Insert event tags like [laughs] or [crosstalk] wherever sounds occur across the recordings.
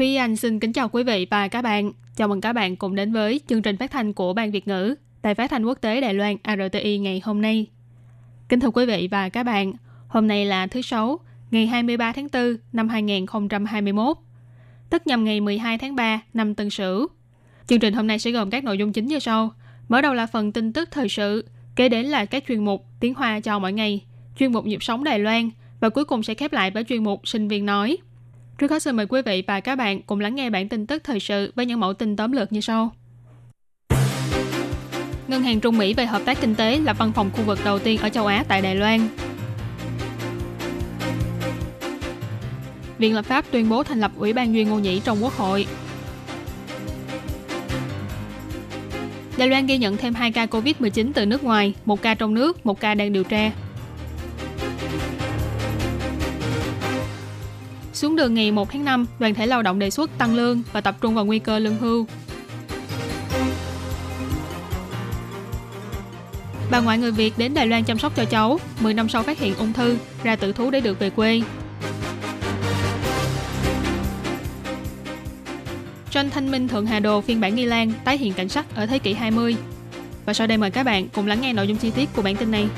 Thúy Anh xin kính chào quý vị và các bạn. Chào mừng các bạn cùng đến với chương trình phát thanh của Ban Việt ngữ Đài Phát thanh Quốc tế Đài Loan RTI ngày hôm nay. Kính thưa quý vị và các bạn, hôm nay là thứ Sáu, ngày 23 tháng 4 năm 2021, tức nhằm ngày 12 tháng 3 năm Tân Sửu. Chương trình hôm nay sẽ gồm các nội dung chính như sau. Mở đầu là phần tin tức thời sự, kế đến là các chuyên mục tiếng Hoa cho mỗi ngày, chuyên mục nhịp sống Đài Loan và cuối cùng sẽ khép lại với chuyên mục sinh viên nói. Trước hết xin mời quý vị và các bạn cùng lắng nghe bản tin tức thời sự với những mẫu tin tóm lược như sau. Ngân hàng Trung Mỹ về hợp tác kinh tế là văn phòng khu vực đầu tiên ở châu Á tại Đài Loan. Viện lập pháp tuyên bố thành lập Ủy ban Duy Ngô Nhĩ trong Quốc hội. Đài Loan ghi nhận thêm 2 ca COVID-19 từ nước ngoài, một ca trong nước, một ca đang điều tra. Xuống đường ngày 1 tháng 5, đoàn thể lao động đề xuất tăng lương và tập trung vào nguy cơ lương hưu. Bà ngoại người Việt đến Đài Loan chăm sóc cho cháu, 10 năm sau phát hiện ung thư, ra tự thú để được về quê. Tranh Thanh Minh Thượng Hà Đồ phiên bản Nghi Lan tái hiện cảnh sắc ở thế kỷ 20. Và sau đây mời các bạn cùng lắng nghe nội dung chi tiết của bản tin này.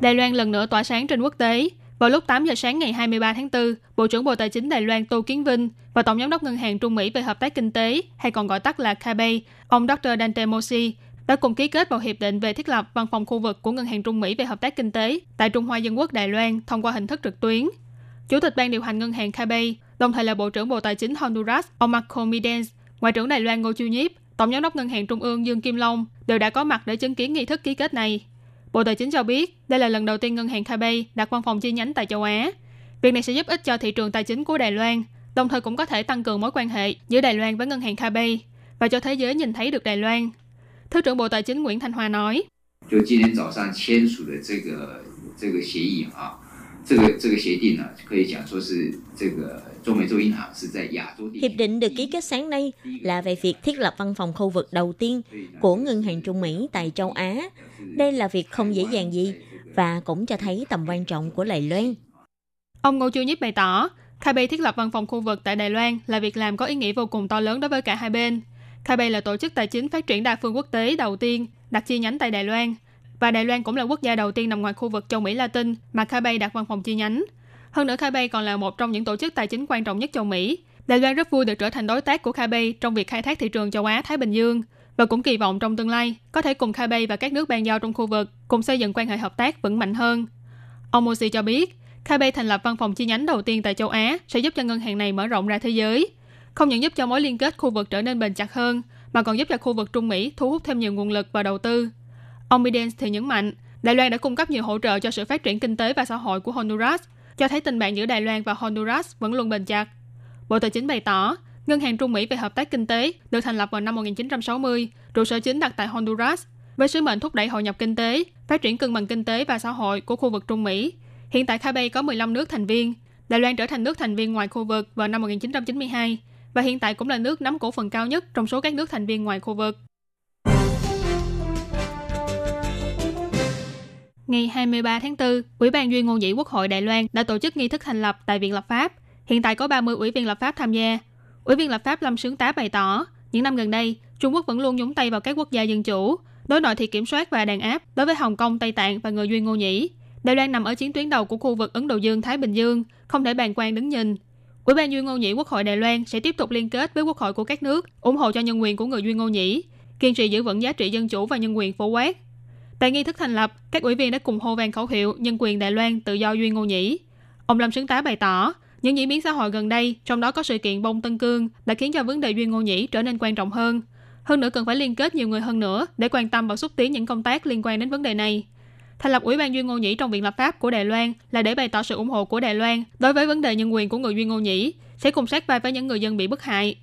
Đài Loan lần nữa tỏa sáng trên quốc tế. Vào lúc 8 giờ sáng ngày 23 tháng 4, Bộ trưởng Bộ Tài chính Đài Loan Tô Kiến Vinh và Tổng giám đốc Ngân hàng Trung Mỹ về hợp tác kinh tế, hay còn gọi tắt là KBay, ông Dr. Dante Mosi, đã cùng ký kết vào hiệp định về thiết lập văn phòng khu vực của Ngân hàng Trung Mỹ về hợp tác kinh tế tại Trung Hoa Dân Quốc Đài Loan thông qua hình thức trực tuyến. Chủ tịch ban điều hành ngân hàng KBay, đồng thời là Bộ trưởng Bộ Tài chính Honduras, ông Marco Midens, Ngoại trưởng Đài Loan Ngô Chiêu Nhiếp, Tổng giám đốc Ngân hàng Trung ương Dương Kim Long đều đã có mặt để chứng kiến nghi thức ký kết này. Bộ Tài chính cho biết, đây là lần đầu tiên ngân hàng KB đặt văn phòng chi nhánh tại châu Á. Việc này sẽ giúp ích cho thị trường tài chính của Đài Loan, đồng thời cũng có thể tăng cường mối quan hệ giữa Đài Loan với ngân hàng KB và cho thế giới nhìn thấy được Đài Loan. Thứ trưởng Bộ Tài chính Nguyễn Thanh Hoa nói. 就今天早上签署的这个这个协议啊， 这个这个协定呢，可以讲说是这个中美洲银行是在亚洲地 Hiệp định được ký kết sáng nay là về việc thiết lập văn phòng khu vực đầu tiên của Ngân hàng Trung Mỹ tại châu Á. Đây là việc không dễ dàng gì và cũng cho thấy tầm quan trọng của Đài Loan. Ông Ngô Chu Nhiếp bày tỏ, KB thiết lập văn phòng khu vực tại Đài Loan là việc làm có ý nghĩa vô cùng to lớn đối với cả hai bên. KB là tổ chức tài chính phát triển đa phương quốc tế đầu tiên đặt chi nhánh tại Đài Loan, và Đài Loan cũng là quốc gia đầu tiên nằm ngoài khu vực châu Mỹ Latin mà Kaibay đặt văn phòng chi nhánh. Hơn nữa, Kaibay còn là một trong những tổ chức tài chính quan trọng nhất châu Mỹ. Đài Loan rất vui được trở thành đối tác của Kaibay trong việc khai thác thị trường châu Á Thái Bình Dương và cũng kỳ vọng trong tương lai có thể cùng Kaibay và các nước ban giao trong khu vực cùng xây dựng quan hệ hợp tác vững mạnh hơn. Ông Mosi cho biết, Kaibay thành lập văn phòng chi nhánh đầu tiên tại châu Á sẽ giúp cho ngân hàng này mở rộng ra thế giới, không những giúp cho mối liên kết khu vực trở nên bền chặt hơn, mà còn giúp cho khu vực Trung Mỹ thu hút thêm nhiều nguồn lực và đầu tư. Ông Biden thì nhấn mạnh, Đài Loan đã cung cấp nhiều hỗ trợ cho sự phát triển kinh tế và xã hội của Honduras, cho thấy tình bạn giữa Đài Loan và Honduras vẫn luôn bền chặt. Bộ Tài chính bày tỏ, Ngân hàng Trung Mỹ về hợp tác kinh tế được thành lập vào năm 1960, trụ sở chính đặt tại Honduras, với sứ mệnh thúc đẩy hội nhập kinh tế, phát triển cân bằng kinh tế và xã hội của khu vực Trung Mỹ. Hiện tại KB có 15 nước thành viên. Đài Loan trở thành nước thành viên ngoài khu vực vào năm 1992 và hiện tại cũng là nước nắm cổ phần cao nhất trong số các nước thành viên ngoài khu vực. Ngày 23 tháng 4, Ủy ban Duy ngôn dĩ Quốc hội Đài Loan đã tổ chức nghi thức thành lập tại Viện Lập pháp. Hiện tại có 30 ủy viên lập pháp tham gia. Ủy viên lập pháp Lâm Sướng Tá bày tỏ, những năm gần đây, Trung Quốc vẫn luôn nhúng tay vào các quốc gia dân chủ, đối nội thì kiểm soát và đàn áp đối với Hồng Kông, Tây Tạng và người Duy Ngô Nhĩ. Đài Loan nằm ở chiến tuyến đầu của khu vực Ấn Độ Dương, Thái Bình Dương, không thể bàn quan đứng nhìn. Ủy ban Duy Ngô Nhĩ Quốc hội Đài Loan sẽ tiếp tục liên kết với quốc hội của các nước, ủng hộ cho nhân quyền của người Duy Ngô Nhĩ, kiên trì giữ vững giá trị dân chủ và nhân quyền phổ quát. Tại nghi thức thành lập, các ủy viên đã cùng hô vang khẩu hiệu nhân quyền Đài Loan tự do Duy Ngô Nhĩ. Ông Lâm Sướng Tá bày tỏ, những diễn biến xã hội gần đây, trong đó có sự kiện bông Tân Cương, đã khiến cho vấn đề Duy Ngô Nhĩ trở nên quan trọng hơn. Hơn nữa cần phải liên kết nhiều người hơn nữa để quan tâm và xúc tiến những công tác liên quan đến vấn đề này. Thành lập Ủy ban duy Ngô Nhĩ trong Viện lập pháp của Đài Loan là để bày tỏ sự ủng hộ của Đài Loan đối với vấn đề nhân quyền của người duy Ngô Nhĩ, sẽ cùng sát vai với những người dân bị bức hại.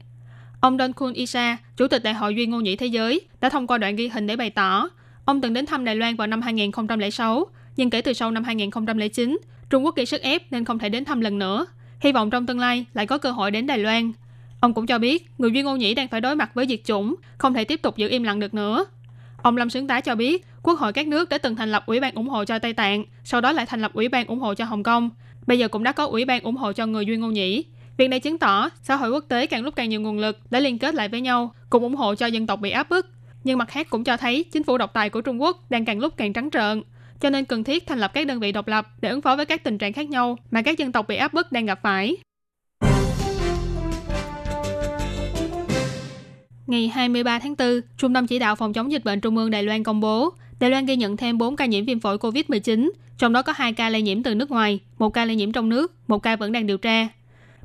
Ông Don Kun Isa, Chủ tịch Đại hội duy Ngô Nhĩ Thế giới, đã thông qua đoạn ghi hình để bày tỏ ông từng đến thăm Đài Loan vào năm 2006, nhưng kể từ sau năm 2009, Trung Quốc gây sức ép nên không thể đến thăm lần nữa. Hy vọng trong tương lai lại có cơ hội đến Đài Loan. Ông cũng cho biết người Duyên Ngô Nhĩ đang phải đối mặt với diệt chủng, không thể tiếp tục giữ im lặng được nữa. Ông Lâm Sướng Tá cho biết, Quốc hội các nước đã từng thành lập Ủy ban ủng hộ cho Tây Tạng, sau đó lại thành lập Ủy ban ủng hộ cho Hồng Kông. Bây giờ cũng đã có Ủy ban ủng hộ cho người Duyên Ngô Nhĩ. Việc này chứng tỏ xã hội quốc tế càng lúc càng nhiều nguồn lực để liên kết lại với nhau, cùng ủng hộ cho dân tộc bị áp bức. Nhưng mặt khác cũng cho thấy chính phủ độc tài của Trung Quốc đang càng lúc càng trắng trợn, cho nên cần thiết thành lập các đơn vị độc lập để ứng phó với các tình trạng khác nhau mà các dân tộc bị áp bức đang gặp phải. Ngày 23 tháng 4, Trung tâm Chỉ đạo Phòng chống dịch bệnh Trung ương Đài Loan công bố, Đài Loan ghi nhận thêm 4 ca nhiễm viêm phổi COVID-19, trong đó có 2 ca lây nhiễm từ nước ngoài, một ca lây nhiễm trong nước, một ca vẫn đang điều tra.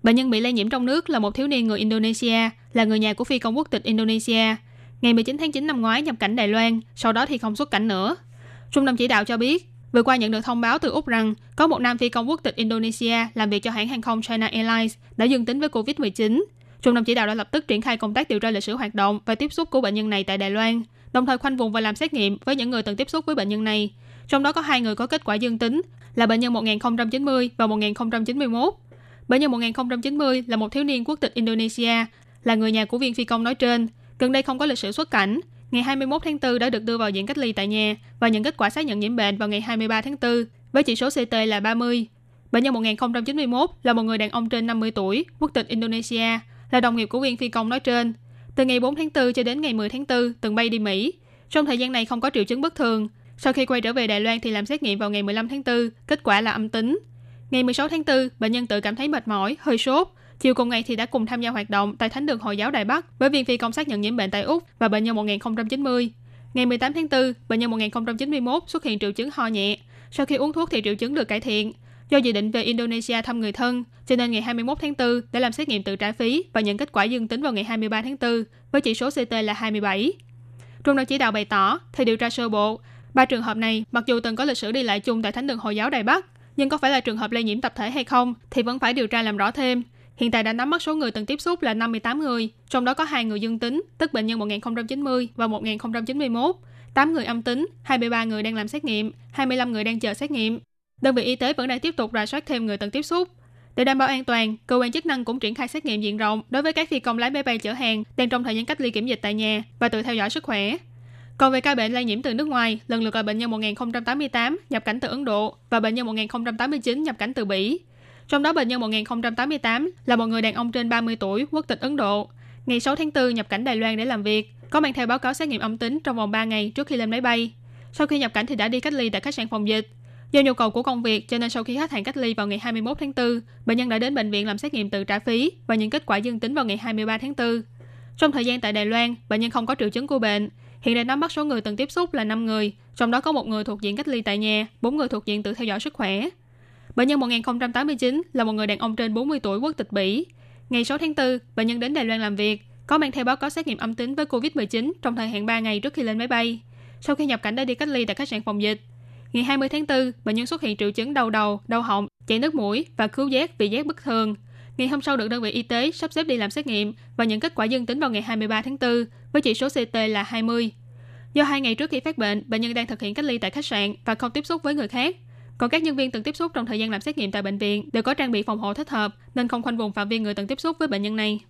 Bệnh nhân bị lây nhiễm trong nước là một thiếu niên người Indonesia, là người nhà của phi công quốc tịch Indonesia. Ngày 19 tháng 9 năm ngoái nhập cảnh Đài Loan, sau đó thì không xuất cảnh nữa. Trung tâm chỉ đạo cho biết, vừa qua nhận được thông báo từ Úc rằng có một nam phi công quốc tịch Indonesia làm việc cho hãng hàng không China Airlines đã dương tính với COVID-19. Trung tâm chỉ đạo đã lập tức triển khai công tác điều tra lịch sử hoạt động và tiếp xúc của bệnh nhân này tại Đài Loan, đồng thời khoanh vùng và làm xét nghiệm với những người từng tiếp xúc với bệnh nhân này. Trong đó có hai người có kết quả dương tính là bệnh nhân 1090 và 1091. Bệnh nhân 1090 là một thiếu niên quốc tịch Indonesia, là người nhà của viên phi công nói trên, gần đây không có lịch sử xuất cảnh. Ngày 21 tháng 4 đã được đưa vào diện cách ly tại nhà và nhận kết quả xác nhận nhiễm bệnh vào ngày 23 tháng 4 với chỉ số CT là 30. Bệnh nhân 1091 là một người đàn ông trên 50 tuổi, quốc tịch Indonesia, là đồng nghiệp của viên phi công nói trên. Từ ngày 4 tháng 4 cho đến ngày 10 tháng 4 từng bay đi Mỹ. Trong thời gian này không có triệu chứng bất thường. Sau khi quay trở về Đài Loan thì làm xét nghiệm vào ngày 15 tháng 4, kết quả là âm tính. Ngày 16 tháng 4, bệnh nhân tự cảm thấy mệt mỏi, hơi sốt. Chiều cùng ngày thì đã cùng tham gia hoạt động tại Thánh đường Hồi giáo Đài Bắc với viên phi công xác nhận nhiễm bệnh tại Úc và bệnh nhân 1090. Ngày 18 tháng 4, bệnh nhân 1091 xuất hiện triệu chứng ho nhẹ. Sau khi uống thuốc thì triệu chứng được cải thiện. Do dự định về Indonesia thăm người thân, cho nên ngày 21 tháng 4 đã làm xét nghiệm tự trả phí và nhận kết quả dương tính vào ngày 23 tháng 4 với chỉ số CT là 27. Trung đoàn chỉ đạo bày tỏ, theo điều tra sơ bộ, ba trường hợp này mặc dù từng có lịch sử đi lại chung tại Thánh đường Hồi giáo Đài Bắc, nhưng có phải là trường hợp lây nhiễm tập thể hay không thì vẫn phải điều tra làm rõ thêm. Hiện tại đã nắm bắt số người từng tiếp xúc là 58 người, trong đó có hai người dương tính, tức bệnh nhân 1090 và 1091, 8 người âm tính, 23 người đang làm xét nghiệm, 25 người đang chờ xét nghiệm. Đơn vị y tế vẫn đang tiếp tục rà soát thêm người từng tiếp xúc. Để đảm bảo an toàn, cơ quan chức năng cũng triển khai xét nghiệm diện rộng đối với các phi công lái máy bay chở hàng đang trong thời gian cách ly kiểm dịch tại nhà và tự theo dõi sức khỏe. Còn về ca bệnh lây nhiễm từ nước ngoài, lần lượt là bệnh nhân 1088 nhập cảnh từ Ấn Độ và bệnh nhân 1089 nhập cảnh từ Bỉ. Trong đó bệnh nhân 1088 là một người đàn ông trên 30 tuổi, quốc tịch Ấn Độ. Ngày 6 tháng 4 nhập cảnh Đài Loan để làm việc, có mang theo báo cáo xét nghiệm âm tính trong vòng 3 ngày trước khi lên máy bay. Sau khi nhập cảnh thì đã đi cách ly tại khách sạn phòng dịch. Do nhu cầu của công việc cho nên sau khi hết hạn cách ly vào ngày 21 tháng 4, bệnh nhân đã đến bệnh viện làm xét nghiệm tự trả phí và nhận kết quả dương tính vào ngày 23 tháng 4. Trong thời gian tại Đài Loan, bệnh nhân không có triệu chứng của bệnh. Hiện đang nắm bắt số người từng tiếp xúc là 5 người, trong đó có một người thuộc diện cách ly tại nhà, 4 người thuộc diện tự theo dõi sức khỏe. Bệnh nhân 1089 là một người đàn ông trên 40 tuổi quốc tịch Bỉ. Ngày 6 tháng 4, bệnh nhân đến Đài Loan làm việc, có mang theo báo cáo xét nghiệm âm tính với COVID-19 trong thời hạn 3 ngày trước khi lên máy bay. Sau khi nhập cảnh đã đi cách ly tại khách sạn phòng dịch. Ngày 20 tháng 4, bệnh nhân xuất hiện triệu chứng đau đầu, đau họng, chảy nước mũi và khứu giác vị giác bất thường. Ngày hôm sau được đơn vị y tế sắp xếp đi làm xét nghiệm và nhận kết quả dương tính vào ngày 23 tháng 4 với chỉ số CT là 20. Do hai ngày trước khi phát bệnh, bệnh nhân đang thực hiện cách ly tại khách sạn và không tiếp xúc với người khác. Còn các nhân viên từng tiếp xúc trong thời gian làm xét nghiệm tại bệnh viện đều có trang bị phòng hộ thích hợp nên không khoanh vùng phạm vi người từng tiếp xúc với bệnh nhân này.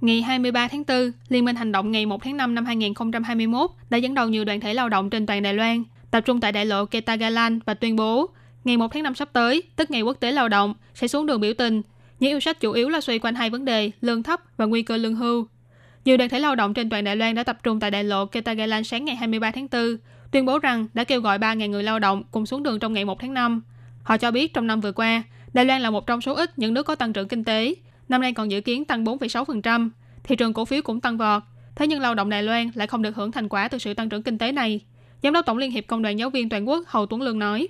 Ngày 23 tháng 4, Liên minh hành động ngày 1 tháng 5 năm 2021 đã dẫn đầu nhiều đoàn thể lao động trên toàn Đài Loan, tập trung tại đại lộ Ketagalan và tuyên bố ngày 1 tháng 5 sắp tới, tức ngày quốc tế lao động, sẽ xuống đường biểu tình. Những yêu sách chủ yếu là xoay quanh hai vấn đề lương thấp và nguy cơ lương hưu. Nhiều đoàn thể lao động trên toàn Đài Loan đã tập trung tại đại lộ Ketagalan sáng ngày 23 tháng 4, tuyên bố rằng đã kêu gọi 3.000 người lao động cùng xuống đường trong ngày 1 tháng 5. Họ cho biết trong năm vừa qua, Đài Loan là một trong số ít những nước có tăng trưởng kinh tế, năm nay còn dự kiến tăng 4,6%, thị trường cổ phiếu cũng tăng vọt. Thế nhưng lao động Đài Loan lại không được hưởng thành quả từ sự tăng trưởng kinh tế này. Giám đốc Tổng Liên hiệp Công đoàn Giáo viên Toàn quốc Hầu Tuấn Lương nói.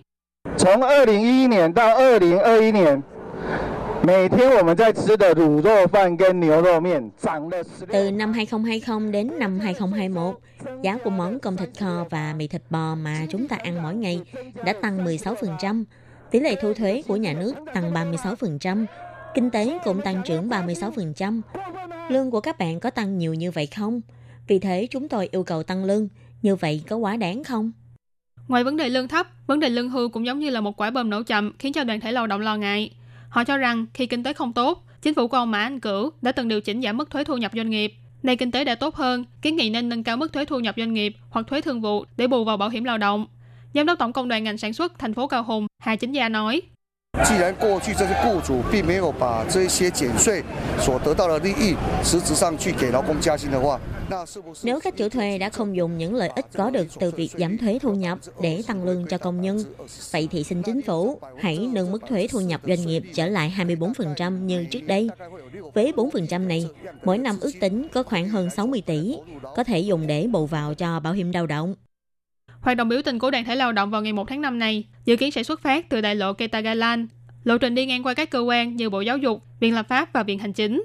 Từ 2011 đến 2021 từ năm 2020 đến năm 2021, giá của món cơm thịt kho và mì thịt bò mà chúng ta ăn mỗi ngày đã tăng 16%. Tỷ lệ thu thuế của nhà nước tăng 36%, kinh tế cũng tăng trưởng 36%. Lương của các bạn có tăng nhiều như vậy không? Vì thế chúng tôi yêu cầu tăng lương, như vậy có quá đáng không? Ngoài vấn đề lương thấp, vấn đề lương hưu cũng giống như là một quả bom nổ chậm khiến cho đoàn thể lao động lo ngại. Họ cho rằng khi kinh tế không tốt, chính phủ của ông Mã Anh Cửu đã từng điều chỉnh giảm mức thuế thu nhập doanh nghiệp. Nay kinh tế đã tốt hơn, kiến nghị nên nâng cao mức thuế thu nhập doanh nghiệp hoặc thuế thương vụ để bù vào bảo hiểm lao động. Giám đốc tổng công đoàn ngành sản xuất thành phố Cao Hùng Hà Chính Gia nói. 既然过去这些雇主并没有把这些减税所得到的利益实质上去给劳工加薪的话，nếu các chủ thuê đã không dùng những lợi ích có được từ việc giảm thuế thu nhập để tăng lương cho công nhân, vậy thì xin chính phủ hãy nâng mức thuế thu nhập doanh nghiệp trở lại 24% như trước đây. Với 4% này, mỗi năm ước tính có khoảng hơn 60 tỷ, có thể dùng để bù vào cho bảo hiểm lao động. Hoạt động biểu tình của đoàn thể lao động vào ngày 1 tháng 5 này dự kiến sẽ xuất phát từ đại lộ Ketagalan. Lộ trình đi ngang qua các cơ quan như Bộ Giáo dục, Viện Lập pháp và Viện Hành chính.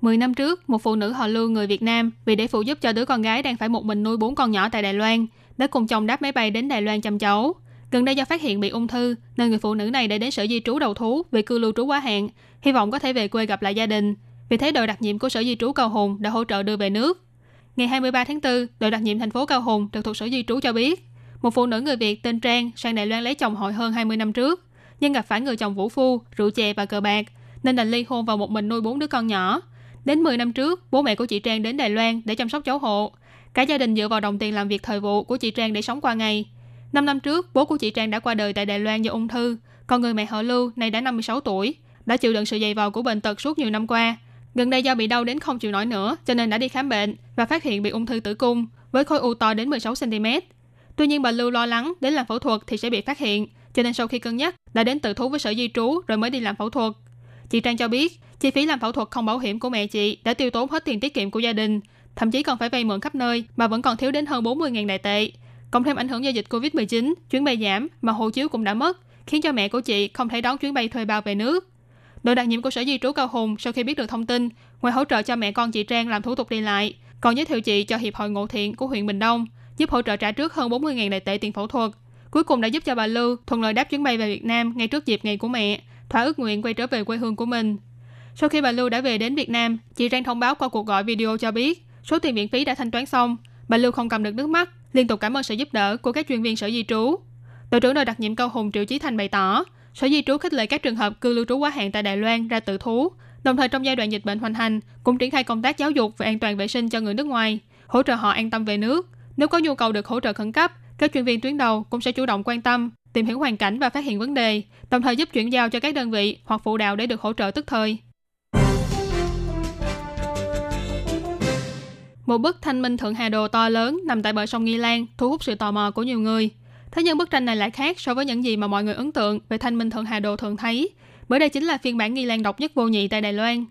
10 năm trước, một phụ nữ họ Lưu người Việt Nam vì để phụ giúp cho đứa con gái đang phải một mình nuôi bốn con nhỏ tại Đài Loan, đã cùng chồng đáp máy bay đến Đài Loan chăm cháu. Gần đây do phát hiện bị ung thư, nên người phụ nữ này đã đến sở di trú đầu thú vì cư lưu trú quá hạn, hy vọng có thể về quê gặp lại gia đình. Vì thế đội đặc nhiệm của Sở Di trú Cao Hùng đã hỗ trợ đưa về nước. Ngày 23 tháng 4, đội đặc nhiệm thành phố Cao Hùng trực thuộc Sở Di trú cho biết, một phụ nữ người Việt tên Trang sang Đài Loan lấy chồng hồi hơn 20 năm trước, nhưng gặp phải người chồng vũ phu, rượu chè và cờ bạc, nên đành ly hôn và một mình nuôi bốn đứa con nhỏ. Đến 10 năm trước, bố mẹ của chị Trang đến Đài Loan để chăm sóc cháu hộ. Cả gia đình dựa vào đồng tiền làm việc thời vụ của chị Trang để sống qua ngày. Năm năm trước, bố của chị Trang đã qua đời tại Đài Loan do ung thư, còn người mẹ họ Lưu này đã 56 tuổi, đã chịu đựng sự dày vò của bệnh tật suốt nhiều năm qua, Gần đây do bị đau đến không chịu nổi nữa, cho nên đã đi khám bệnh và phát hiện bị ung thư tử cung với khối u to đến 16 cm. Tuy nhiên bà Lưu lo lắng đến làm phẫu thuật thì sẽ bị phát hiện, cho nên sau khi cân nhắc đã đến tự thú với sở di trú rồi mới đi làm phẫu thuật. Chị Trang cho biết, chi phí làm phẫu thuật không bảo hiểm của mẹ chị đã tiêu tốn hết tiền tiết kiệm của gia đình, thậm chí còn phải vay mượn khắp nơi mà vẫn còn thiếu đến hơn 40.000 đại tệ. Cộng thêm ảnh hưởng do dịch Covid-19, chuyến bay giảm mà hộ chiếu cũng đã mất, khiến cho mẹ của chị không thể đón chuyến bay thuê bao về nước. Đội đặc nhiệm của Sở Di trú Cao Hùng sau khi biết được thông tin, ngoài hỗ trợ cho mẹ con chị Trang làm thủ tục đi lại, còn giới thiệu chị cho Hiệp hội Ngộ Thiện của huyện Bình Đông, giúp hỗ trợ trả trước hơn 40.000 đại tệ tiền phẫu thuật. Cuối cùng đã giúp cho bà Lưu thuận lợi đáp chuyến bay về Việt Nam ngay trước dịp ngày của mẹ, thỏa ước nguyện quay trở về quê hương của mình. Sau khi bà Lưu đã về đến Việt Nam, chị Trang thông báo qua cuộc gọi video cho biết số tiền miễn phí đã thanh toán xong. Bà Lưu không cầm được nước mắt, liên tục cảm ơn sự giúp đỡ của các chuyên viên sở di trú. Đội trưởng đội đặc nhiệm Cao Hùng Triệu Chí Thành bày tỏ, Sở Di trú khích lệ các trường hợp cư lưu trú quá hạn tại Đài Loan ra tự thú, đồng thời trong giai đoạn dịch bệnh hoành hành cũng triển khai công tác giáo dục về an toàn vệ sinh cho người nước ngoài, hỗ trợ họ an tâm về nước. Nếu có nhu cầu được hỗ trợ khẩn cấp, các chuyên viên tuyến đầu cũng sẽ chủ động quan tâm, tìm hiểu hoàn cảnh và phát hiện vấn đề, đồng thời giúp chuyển giao cho các đơn vị hoặc phụ đạo để được hỗ trợ tức thời. Một bức thanh minh thượng hà đồ to lớn nằm tại bờ sông Nghi Lan thu hút sự tò mò của nhiều người. Thế nhưng bức tranh này lại khác so với những gì mà mọi người ấn tượng về thanh minh thượng hà đồ thường thấy, bởi đây chính là phiên bản nghi lan độc nhất vô nhị tại Đài Loan.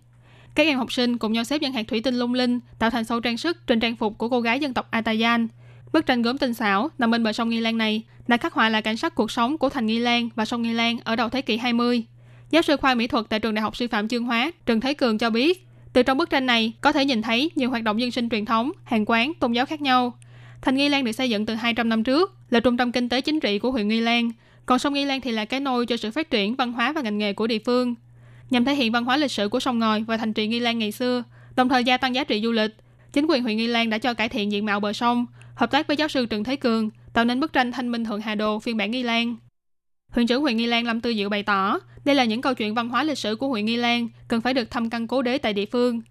Các em học sinh cùng nhau xếp những hạt thủy tinh lung linh tạo thành sâu trang sức trên trang phục của cô gái dân tộc Atayan. Bức tranh gốm tinh xảo nằm bên bờ sông Nghi Lan này đã khắc họa lại cảnh sắc cuộc sống của thành Nghi Lan và sông Nghi Lan ở đầu thế kỷ 20. Giáo sư khoa mỹ thuật tại trường Đại học Sư phạm Chương Hóa Trần Thế Cường cho biết, từ trong bức tranh này có thể nhìn thấy nhiều hoạt động dân sinh truyền thống, hàng quán, tôn giáo khác nhau. Thành Nghi Lan được xây dựng từ 200 năm trước, là trung tâm kinh tế chính trị của huyện Nghi Lan, còn sông Nghi Lan thì là cái nôi cho sự phát triển văn hóa và ngành nghề của địa phương. Nhằm thể hiện văn hóa lịch sử của sông ngòi và thành trì Nghi Lan ngày xưa, đồng thời gia tăng giá trị du lịch, chính quyền huyện Nghi Lan đã cho cải thiện diện mạo bờ sông, hợp tác với giáo sư Trần Thế Cường, tạo nên bức tranh thanh minh thượng Hà Đồ phiên bản Nghi Lan. Huyện trưởng huyện Nghi Lan Lâm Tư Diệu bày tỏ, đây là những câu chuyện văn hóa lịch sử của huyện Nghi Lan cần phải được thăm căn cố đế tại địa phương.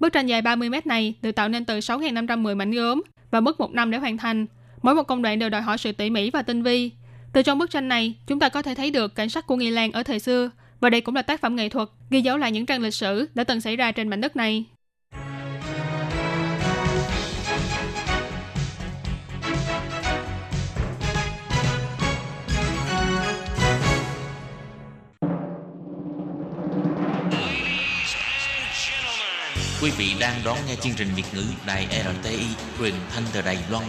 Bức tranh dài 30 mét này được tạo nên từ 6.510 mảnh gốm và mất một năm để hoàn thành, Mỗi một công đoạn đều đòi hỏi sự tỉ mỉ và tinh vi. Từ trong bức tranh này, chúng ta có thể thấy được cảnh sắc của Nghi Lan ở thời xưa, và đây cũng là tác phẩm nghệ thuật ghi dấu lại những trang lịch sử đã từng xảy ra trên mảnh đất này. Quý vị đang đón nghe chương trình Việt ngữ Đài RTI truyền thanh từ Đài Loan.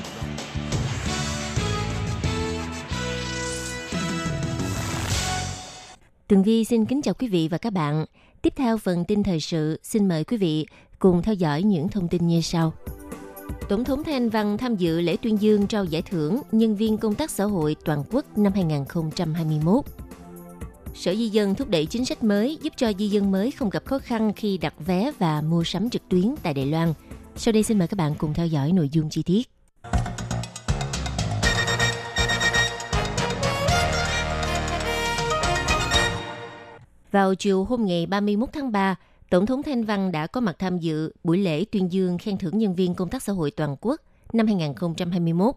Tường Vi xin kính chào quý vị và các bạn. Tiếp theo phần tin thời sự, xin mời quý vị cùng theo dõi những thông tin như sau. Tổng thống Thanh Văn tham dự lễ tuyên dương trao giải thưởng Nhân viên công tác xã hội toàn quốc năm 2021. Sở Di dân thúc đẩy chính sách mới giúp cho di dân mới không gặp khó khăn khi đặt vé và mua sắm trực tuyến tại Đài Loan. Sau đây xin mời các bạn cùng theo dõi nội dung chi tiết. Vào chiều hôm ngày 31 tháng 3, Tổng thống Thanh Văn đã có mặt tham dự buổi lễ tuyên dương khen thưởng nhân viên công tác xã hội toàn quốc năm 2021.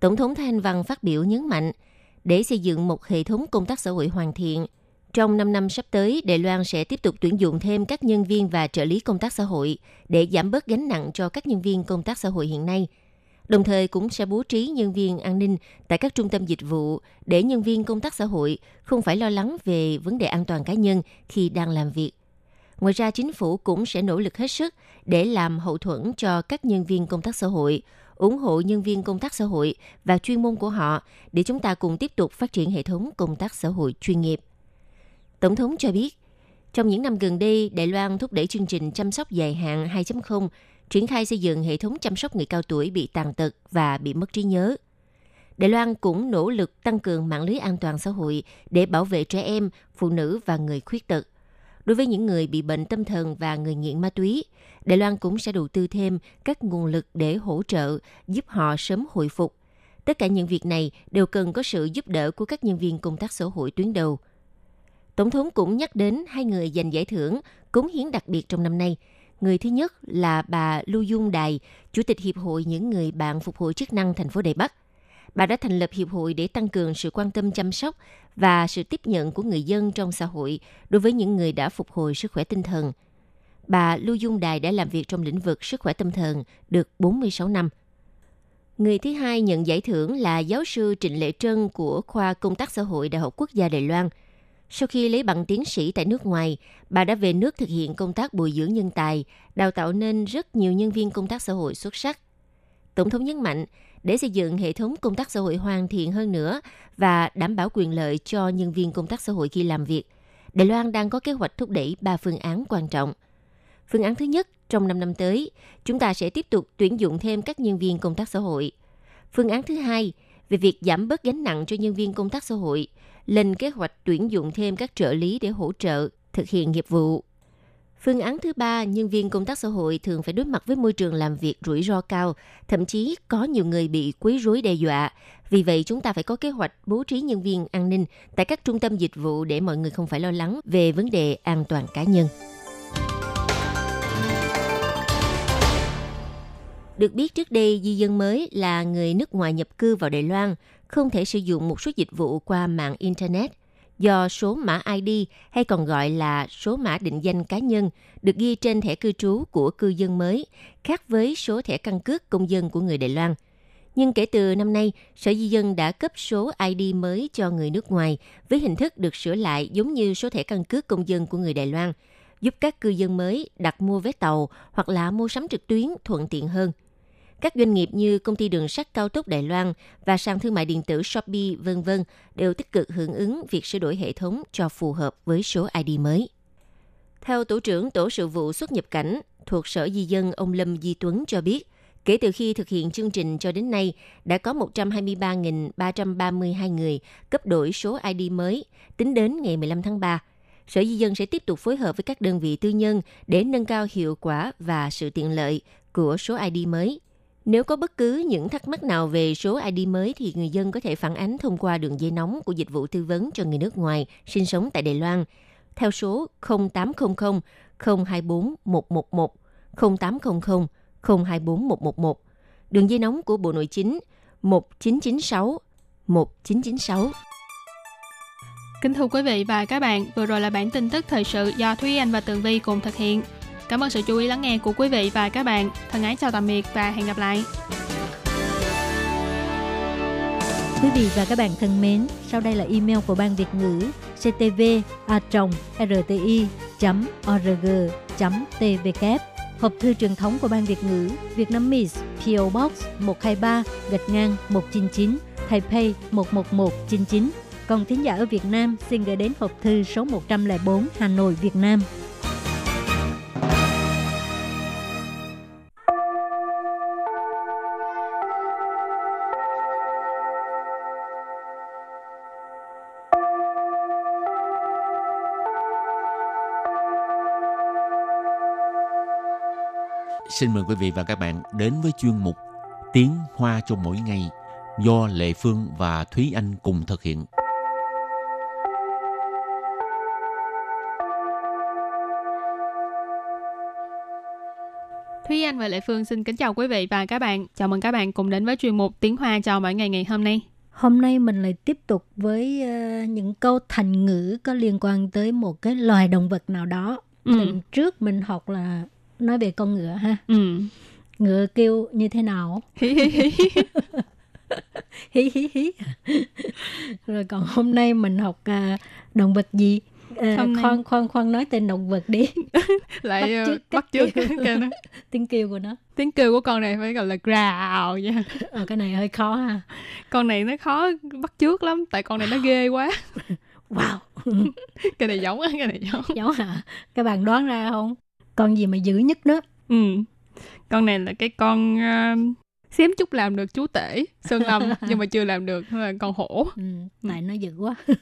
Tổng thống Thanh Văn phát biểu nhấn mạnh, để xây dựng một hệ thống công tác xã hội hoàn thiện, trong 5 năm sắp tới, Đài Loan sẽ tiếp tục tuyển dụng thêm các nhân viên và trợ lý công tác xã hội để giảm bớt gánh nặng cho các nhân viên công tác xã hội hiện nay. Đồng thời cũng sẽ bố trí nhân viên an ninh tại các trung tâm dịch vụ để nhân viên công tác xã hội không phải lo lắng về vấn đề an toàn cá nhân khi đang làm việc. Ngoài ra, chính phủ cũng sẽ nỗ lực hết sức để làm hậu thuẫn cho các nhân viên công tác xã hội, ủng hộ nhân viên công tác xã hội và chuyên môn của họ để chúng ta cùng tiếp tục phát triển hệ thống công tác xã hội chuyên nghiệp. Tổng thống cho biết, trong những năm gần đây, Đài Loan thúc đẩy chương trình chăm sóc dài hạn 2.0, triển khai xây dựng hệ thống chăm sóc người cao tuổi bị tàn tật và bị mất trí nhớ. Đài Loan cũng nỗ lực tăng cường mạng lưới an toàn xã hội để bảo vệ trẻ em, phụ nữ và người khuyết tật. Đối với những người bị bệnh tâm thần và người nghiện ma túy, Đài Loan cũng sẽ đầu tư thêm các nguồn lực để hỗ trợ, giúp họ sớm hồi phục. Tất cả những việc này đều cần có sự giúp đỡ của các nhân viên công tác xã hội tuyến đầu. Tổng thống cũng nhắc đến hai người giành giải thưởng cống hiến đặc biệt trong năm nay. Người thứ nhất là bà Lưu Dung Đài, Chủ tịch Hiệp hội những người bạn phục hồi chức năng thành phố Đài Bắc. Bà đã thành lập hiệp hội để tăng cường sự quan tâm chăm sóc và sự tiếp nhận của người dân trong xã hội đối với những người đã phục hồi sức khỏe tinh thần. Bà Lưu Dung Đài đã làm việc trong lĩnh vực sức khỏe tâm thần được 46 năm. Người thứ hai nhận giải thưởng là giáo sư Trịnh Lệ Trân của khoa Công tác xã hội Đại học Quốc gia Đài Loan. Sau khi lấy bằng tiến sĩ tại nước ngoài, bà đã về nước thực hiện công tác bồi dưỡng nhân tài, đào tạo nên rất nhiều nhân viên công tác xã hội xuất sắc. Tổng thống nhấn mạnh, để xây dựng hệ thống công tác xã hội hoàn thiện hơn nữa và đảm bảo quyền lợi cho nhân viên công tác xã hội khi làm việc, Đài Loan đang có kế hoạch thúc đẩy ba phương án quan trọng. Phương án thứ nhất, trong 5 năm tới, chúng ta sẽ tiếp tục tuyển dụng thêm các nhân viên công tác xã hội. Phương án thứ hai, về việc giảm bớt gánh nặng cho nhân viên công tác xã hội, lên kế hoạch tuyển dụng thêm các trợ lý để hỗ trợ thực hiện nghiệp vụ Phương án thứ ba, nhân viên công tác xã hội thường phải đối mặt với môi trường làm việc rủi ro cao, thậm chí có nhiều người bị quấy rối đe dọa. Vì vậy, chúng ta phải có kế hoạch bố trí nhân viên an ninh tại các trung tâm dịch vụ để mọi người không phải lo lắng về vấn đề an toàn cá nhân. Được biết trước đây, di dân mới là người nước ngoài nhập cư vào Đài Loan, không thể sử dụng một số dịch vụ qua mạng Internet – do số mã ID hay còn gọi là số mã định danh cá nhân được ghi trên thẻ cư trú của cư dân mới, khác với số thẻ căn cước công dân của người Đài Loan. Nhưng kể từ năm nay, Sở Di dân đã cấp số ID mới cho người nước ngoài với hình thức được sửa lại giống như số thẻ căn cước công dân của người Đài Loan, giúp các cư dân mới đặt mua vé tàu hoặc là mua sắm trực tuyến thuận tiện hơn – các doanh nghiệp như công ty đường sắt cao tốc Đài Loan và sàn thương mại điện tử Shopee vân vân đều tích cực hưởng ứng việc sửa đổi hệ thống cho phù hợp với số ID mới. Theo tổ trưởng tổ sự vụ xuất nhập cảnh thuộc Sở Di dân ông Lâm Di Tuấn cho biết, kể từ khi thực hiện chương trình cho đến nay, đã có 123.332 người cấp đổi số ID mới tính đến ngày 15 tháng 3. Sở Di dân sẽ tiếp tục phối hợp với các đơn vị tư nhân để nâng cao hiệu quả và sự tiện lợi của số ID mới. Nếu có bất cứ những thắc mắc nào về số ID mới thì người dân có thể phản ánh thông qua đường dây nóng của dịch vụ tư vấn cho người nước ngoài sinh sống tại Đài Loan theo số 0800 024 111 0800 024 111. Đường dây nóng của Bộ Nội chính 1996 1996. Kính thưa quý vị và các bạn, vừa rồi là bản tin tức thời sự do Thúy Anh và Tường Vi cùng thực hiện. Cảm ơn sự chú ý lắng nghe của quý vị và các bạn. Thân ái chào tạm biệt và hẹn gặp lại. Quý vị và các bạn thân mến, sau đây là email của Ban Việt ngữ ctv a rti org tvk Hộp thư truyền thống của Ban Việt ngữ việt nam miss PO Box 123 gạch ngang 199 Taipei 11199 Còn thính giả ở Việt Nam xin gửi đến hộp thư số 104 Hà Nội, Việt Nam. Xin mời quý vị và các bạn đến với chuyên mục Tiếng Hoa cho mỗi ngày do Lệ Phương và Thúy Anh cùng thực hiện. Thúy Anh và Lệ Phương xin kính chào quý vị và các bạn. Chào mừng các bạn cùng đến với chuyên mục Tiếng Hoa chào mỗi ngày ngày hôm nay. Hôm nay mình lại tiếp tục với uh, những câu thành ngữ có liên quan tới một cái loài động vật nào đó. Ừ. Lần trước mình học là nói về con ngựa ha. Ừ. Ngựa kêu như thế nào? Hí hí hí. hí hí hí. Rồi còn hôm nay mình học uh, động vật gì? À, nay- khoan khoan khoan nói tên động vật đi [laughs] Lại ờ, Bắt chước bắt chước [laughs] tiếng kêu của nó Tiếng kêu của con này phải gọi là grào nha. ờ, cái này hơi khó ha Con này nó khó bắt chước lắm tại con này nó ghê quá. [laughs] wow Cái này giống á, cái này giống. giống hả các bạn đoán ra không con gì mà dữ nhất đó. Ừ. Con này là cái con uh, xém chút làm được chú tể sơn lâm [laughs] nhưng mà chưa làm được là con hổ. Ừ, tại nó dữ quá. [laughs]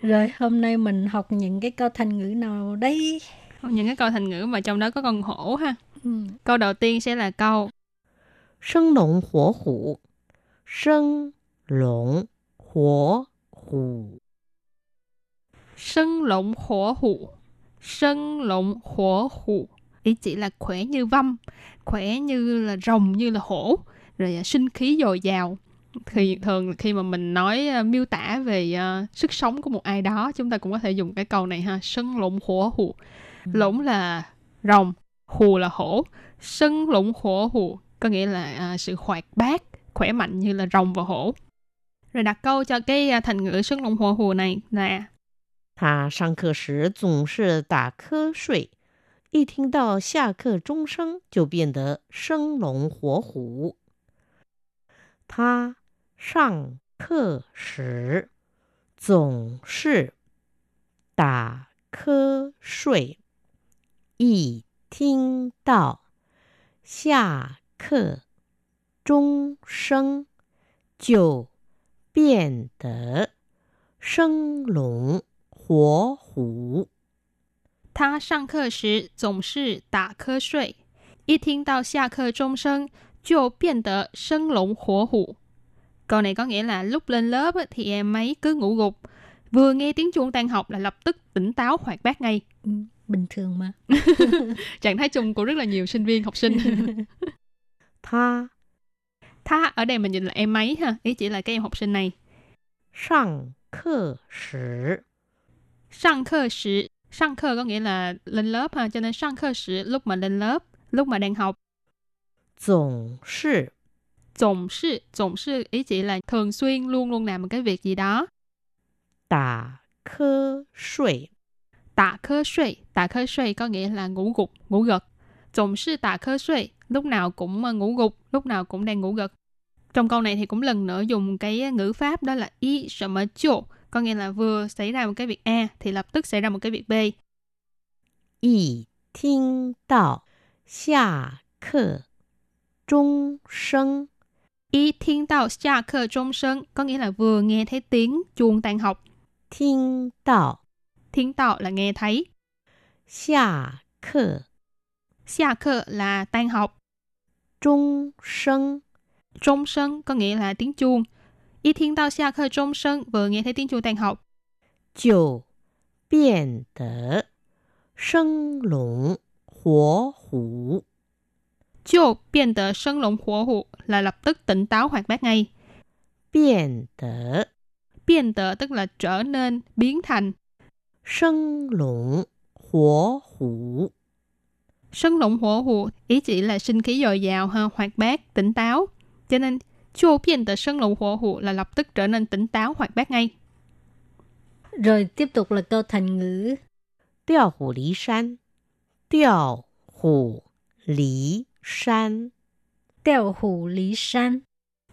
[laughs] Rồi hôm nay mình học những cái câu thành ngữ nào đây? những cái câu thành ngữ mà trong đó có con hổ ha. Ừ. câu đầu tiên sẽ là câu sân động hổ hủ sân lộn hổ hủ. Sân lộn hổ hủ. Sân lộn hổ hụ. Ý chỉ là khỏe như vâm, khỏe như là rồng, như là hổ. Rồi à, sinh khí dồi dào. Thì thường khi mà mình nói à, miêu tả về à, sức sống của một ai đó, chúng ta cũng có thể dùng cái câu này ha. Sân lộn hổ hụ. Lỗng là rồng, hù là hổ. Sân lộn hổ hù có nghĩa là à, sự hoạt bát, khỏe mạnh như là rồng và hổ. Rồi đặt câu cho cái à, thành ngữ sân lộn hổ hù này là 他上课时总是打瞌睡，一听到下课钟声就变得生龙活虎。他上课时总是打瞌睡，一听到下课钟声就变得生龙活虎。他上课时总是打瞌睡，一听到下课钟声就变得生龙活虎. Câu này có nghĩa là lúc lên lớp á, thì em ấy cứ ngủ gục, vừa nghe tiếng chuông tan học là lập tức tỉnh táo hoạt bát ngay. Ừ, bình thường mà [laughs] Trạng thái chung của rất là nhiều sinh viên học sinh. [laughs] 他 Tha ở đây mình nhìn là em ấy ha, ý chỉ là cái em học sinh này. 上课时 sang khơ sĩ sang khơ có nghĩa là lên lớp ha cho nên sang khơ sĩ lúc mà lên lớp lúc mà đang học。tổng sư tổng sư tổng sư ý chỉ là thường xuyên luôn luôn làm một cái việc gì đó。tả khơ suy tả khơ suy tả khơ suy có nghĩa là ngủ gục ngủ gật。tổng sư tả khơ suy lúc nào cũng mà ngủ gục lúc nào cũng đang ngủ gật。Trong câu này thì cũng lần nữa dùng cái ờ, ngữ pháp đó là y sợ mà chỗ có nghĩa là vừa xảy ra một cái việc A thì lập tức xảy ra một cái việc B. Y, thiên đạo xia khờ trung sân Y, thiên đạo xia khờ trung sân có nghĩa là vừa nghe thấy tiếng chuông tan học. Thiên đạo Thiên đạo là nghe thấy. Xia khờ Xia khờ là tan học. Trung sân Trung sân có nghĩa là tiếng chuông. Y thiên đạo xa khơ trong sân vừa nghe thấy tiếng chuông tan học. 就变得生龙活虎。 Chô biến đờ sân lộng hổ hụ là lập tức tỉnh táo hoạt bát ngay. 变得 Biến đờ tức là trở nên, biến thành. 生龙活虎。 Sân lộng hổ hụ ý chỉ là sinh khí dồi dào, ha, hoạt bát, tỉnh táo. Cho nên Chu Piên đã sân lộng hổ hụ là lập tức trở nên tỉnh táo hoạt bát ngay. Rồi tiếp tục là câu thành ngữ. Điều hủ lý san. Điều hủ lý san. Điều hủ lý san.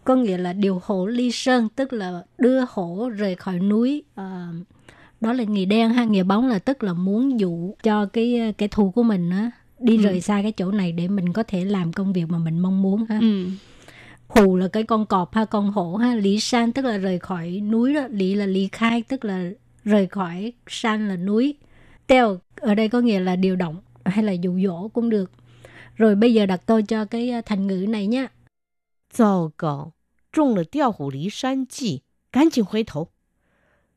Có nghĩa là điều hổ ly sơn, tức là đưa hổ rời khỏi núi. À, đó là nghề đen ha, nghề bóng là tức là muốn dụ cho cái kẻ thù của mình á, đi ừ. rời xa cái chỗ này để mình có thể làm công việc mà mình mong muốn ha. Ừ hù là cái con cọp ha con hổ ha lý san tức là rời khỏi núi đó lý là lý khai tức là rời khỏi san là núi teo ở đây có nghĩa là điều động hay là dụ dỗ cũng được rồi bây giờ đặt tôi cho cái thành ngữ này nhé 糟糕，中了调虎离山计，赶紧回头。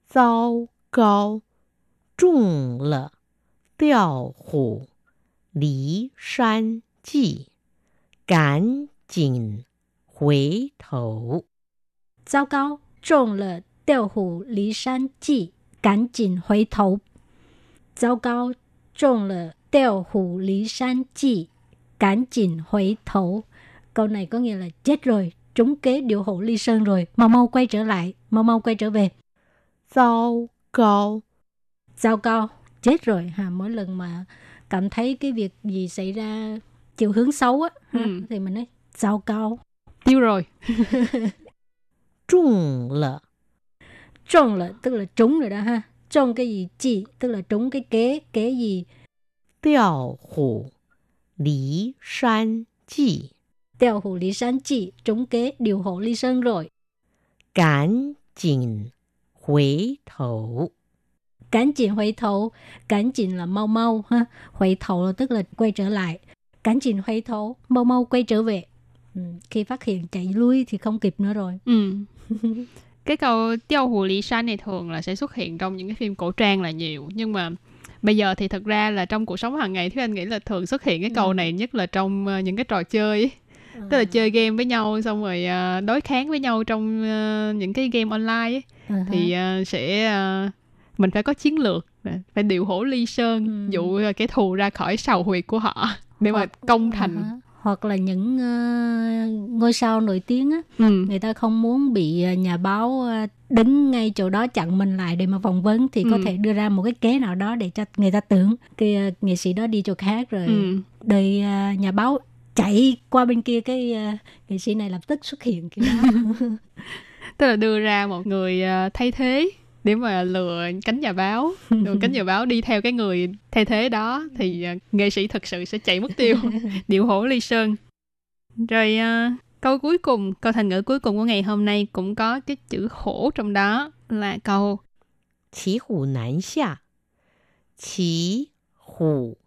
糟糕，中了调虎离山计，赶紧 回头。糟糕，中了调虎离山计，赶紧回头。糟糕，中了调虎离山计，赶紧回头。Câu này có nghĩa là chết rồi, trúng kế điều hộ ly sơn rồi, mau mau quay trở lại, mau mau quay trở về. Giao cao. Giao cao, chết rồi ha, mỗi lần mà cảm thấy cái việc gì xảy ra chiều hướng xấu á, ừ. thì mình nói giao cao. Tiêu rồi. [laughs] Trung lợ. Trung lợ tức là trúng rồi đó ha. Trong cái gì chi tức là trúng cái kế, kế gì? Điào hủ lý san chi. Điào hủ lý san chi, trúng kế điều hộ ly sơn rồi. Cản chỉnh huế thổ. Cản chỉnh huế thổ, cản chỉnh là mau mau ha, huế thổ là tức là quay trở lại. Cản chỉnh huế thổ, mau mau quay trở về. Ừ, khi phát hiện chạy lui thì không kịp nữa rồi. Ừ. [laughs] cái câu tiêu hù lý san này thường là sẽ xuất hiện trong những cái phim cổ trang là nhiều nhưng mà bây giờ thì thật ra là trong cuộc sống hàng ngày thì anh nghĩ là thường xuất hiện cái câu ừ. này nhất là trong uh, những cái trò chơi. Ừ. tức là chơi game với nhau xong rồi uh, đối kháng với nhau trong uh, những cái game online ấy. Uh-huh. thì sẽ mình phải có chiến lược phải điều hổ ly sơn ừ. dụ kẻ thù ra khỏi sầu huyệt của họ để mà công thành uh-huh hoặc là những uh, ngôi sao nổi tiếng á ừ. người ta không muốn bị ờ, nhà báo uh, đứng ngay chỗ đó chặn mình lại để mà phỏng vấn thì ừ. có thể đưa ra một cái kế nào đó để cho người ta tưởng cái uh, nghệ sĩ đó đi chỗ khác rồi ừ. đời uh, nhà báo chạy qua bên kia cái uh, nghệ sĩ này lập tức xuất hiện kiểu đó [laughs] tức là đưa ra một người uh, thay thế để mà lừa cánh nhà báo [laughs] rồi cánh nhà báo đi theo cái người thay thế đó thì uh, nghệ sĩ thực sự sẽ chạy mất tiêu. [laughs] Điệu hổ ly sơn. Rồi uh, câu cuối cùng câu thành ngữ cuối cùng của ngày hôm nay cũng có cái chữ hổ trong đó là câu Chí hủ nan xia. Chí hủ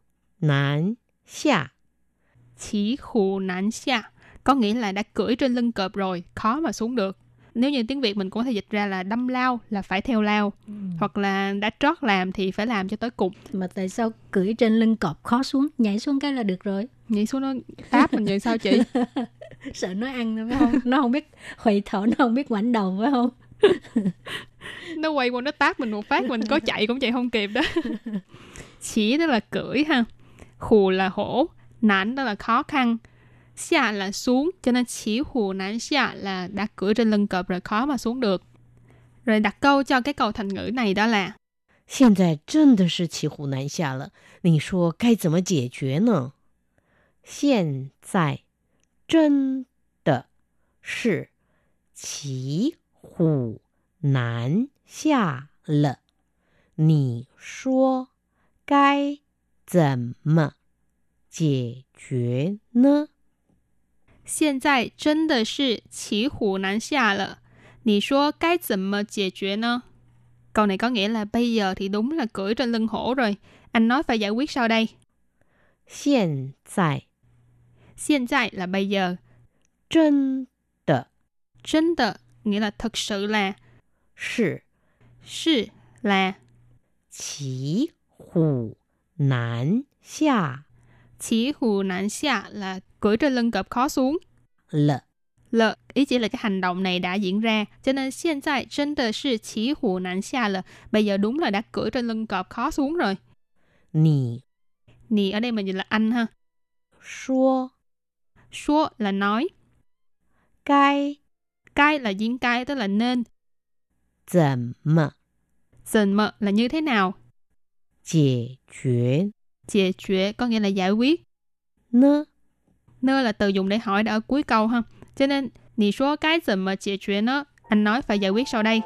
nan xia. Chí hủ nan xia có nghĩa là đã cưỡi trên lưng cọp rồi, khó mà xuống được nếu như tiếng Việt mình cũng có thể dịch ra là đâm lao là phải theo lao. Ừ. hoặc là đã trót làm thì phải làm cho tới cùng mà tại sao cưỡi trên lưng cọp khó xuống nhảy xuống cái là được rồi? Nhảy xuống nó áp mình vậy sao chị? [laughs] Sợ nó ăn nữa phải không? Nó không biết khuỵu thở nó không biết ngoảnh đầu phải không? [laughs] Nó quay qua nó tát mình một phát mình có chạy cũng chạy không kịp đó. [laughs] Chỉ tức là cưỡi ha. Khù là hổ nản đó là khó khăn xia là xuống, cho nên chỉ hù nán xia là đã cưỡi trên lưng cọp rồi khó mà xuống được. Rồi đặt câu cho cái câu thành ngữ này đó là 现在真的是骑虎难下了，你说该怎么解决呢？现在真的是骑虎难下了，你说该怎么解决呢？ 现在真的是骑虎难下了，你说该怎么解决呢？Câu này có nghĩa là bây giờ thì đúng là cưỡi trên lưng hổ rồi. Anh nói phải giải quyết sao đây? Hiện tại. Hiện tại là bây giờ. Chân de. Chân de nghĩa là thực sự là. Sì. Sì là. Qi hủ nan xia. Qi hủ nan xia là cưỡi trên lưng cọp khó xuống. l l ý chỉ là cái hành động này đã diễn ra, cho nên hiện tại trên tờ sư chỉ hủ nạn xa là bây giờ đúng là đã cưỡi trên lưng cọp khó xuống rồi. Nì. Nì ở đây mình dịch là anh ha. Xua. Xua là nói. Cai. Cai là diễn cai tức là nên. Zẩm mờ. Zẩm mờ là như thế nào? Giải quyết. Giải quyết có nghĩa là giải quyết. Nơ nơ là từ dùng để hỏi đã ở cuối câu ha cho nên Nì số cái gì mà giải quyết nó? Anh nói phải giải quyết sau đây.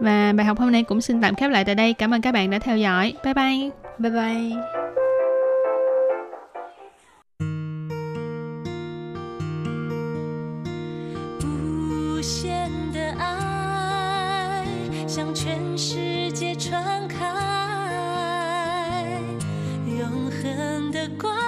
Và bài học hôm nay cũng xin tạm khép lại tại đây. Cảm ơn các bạn đã theo dõi. Bye bye. Bye bye. 无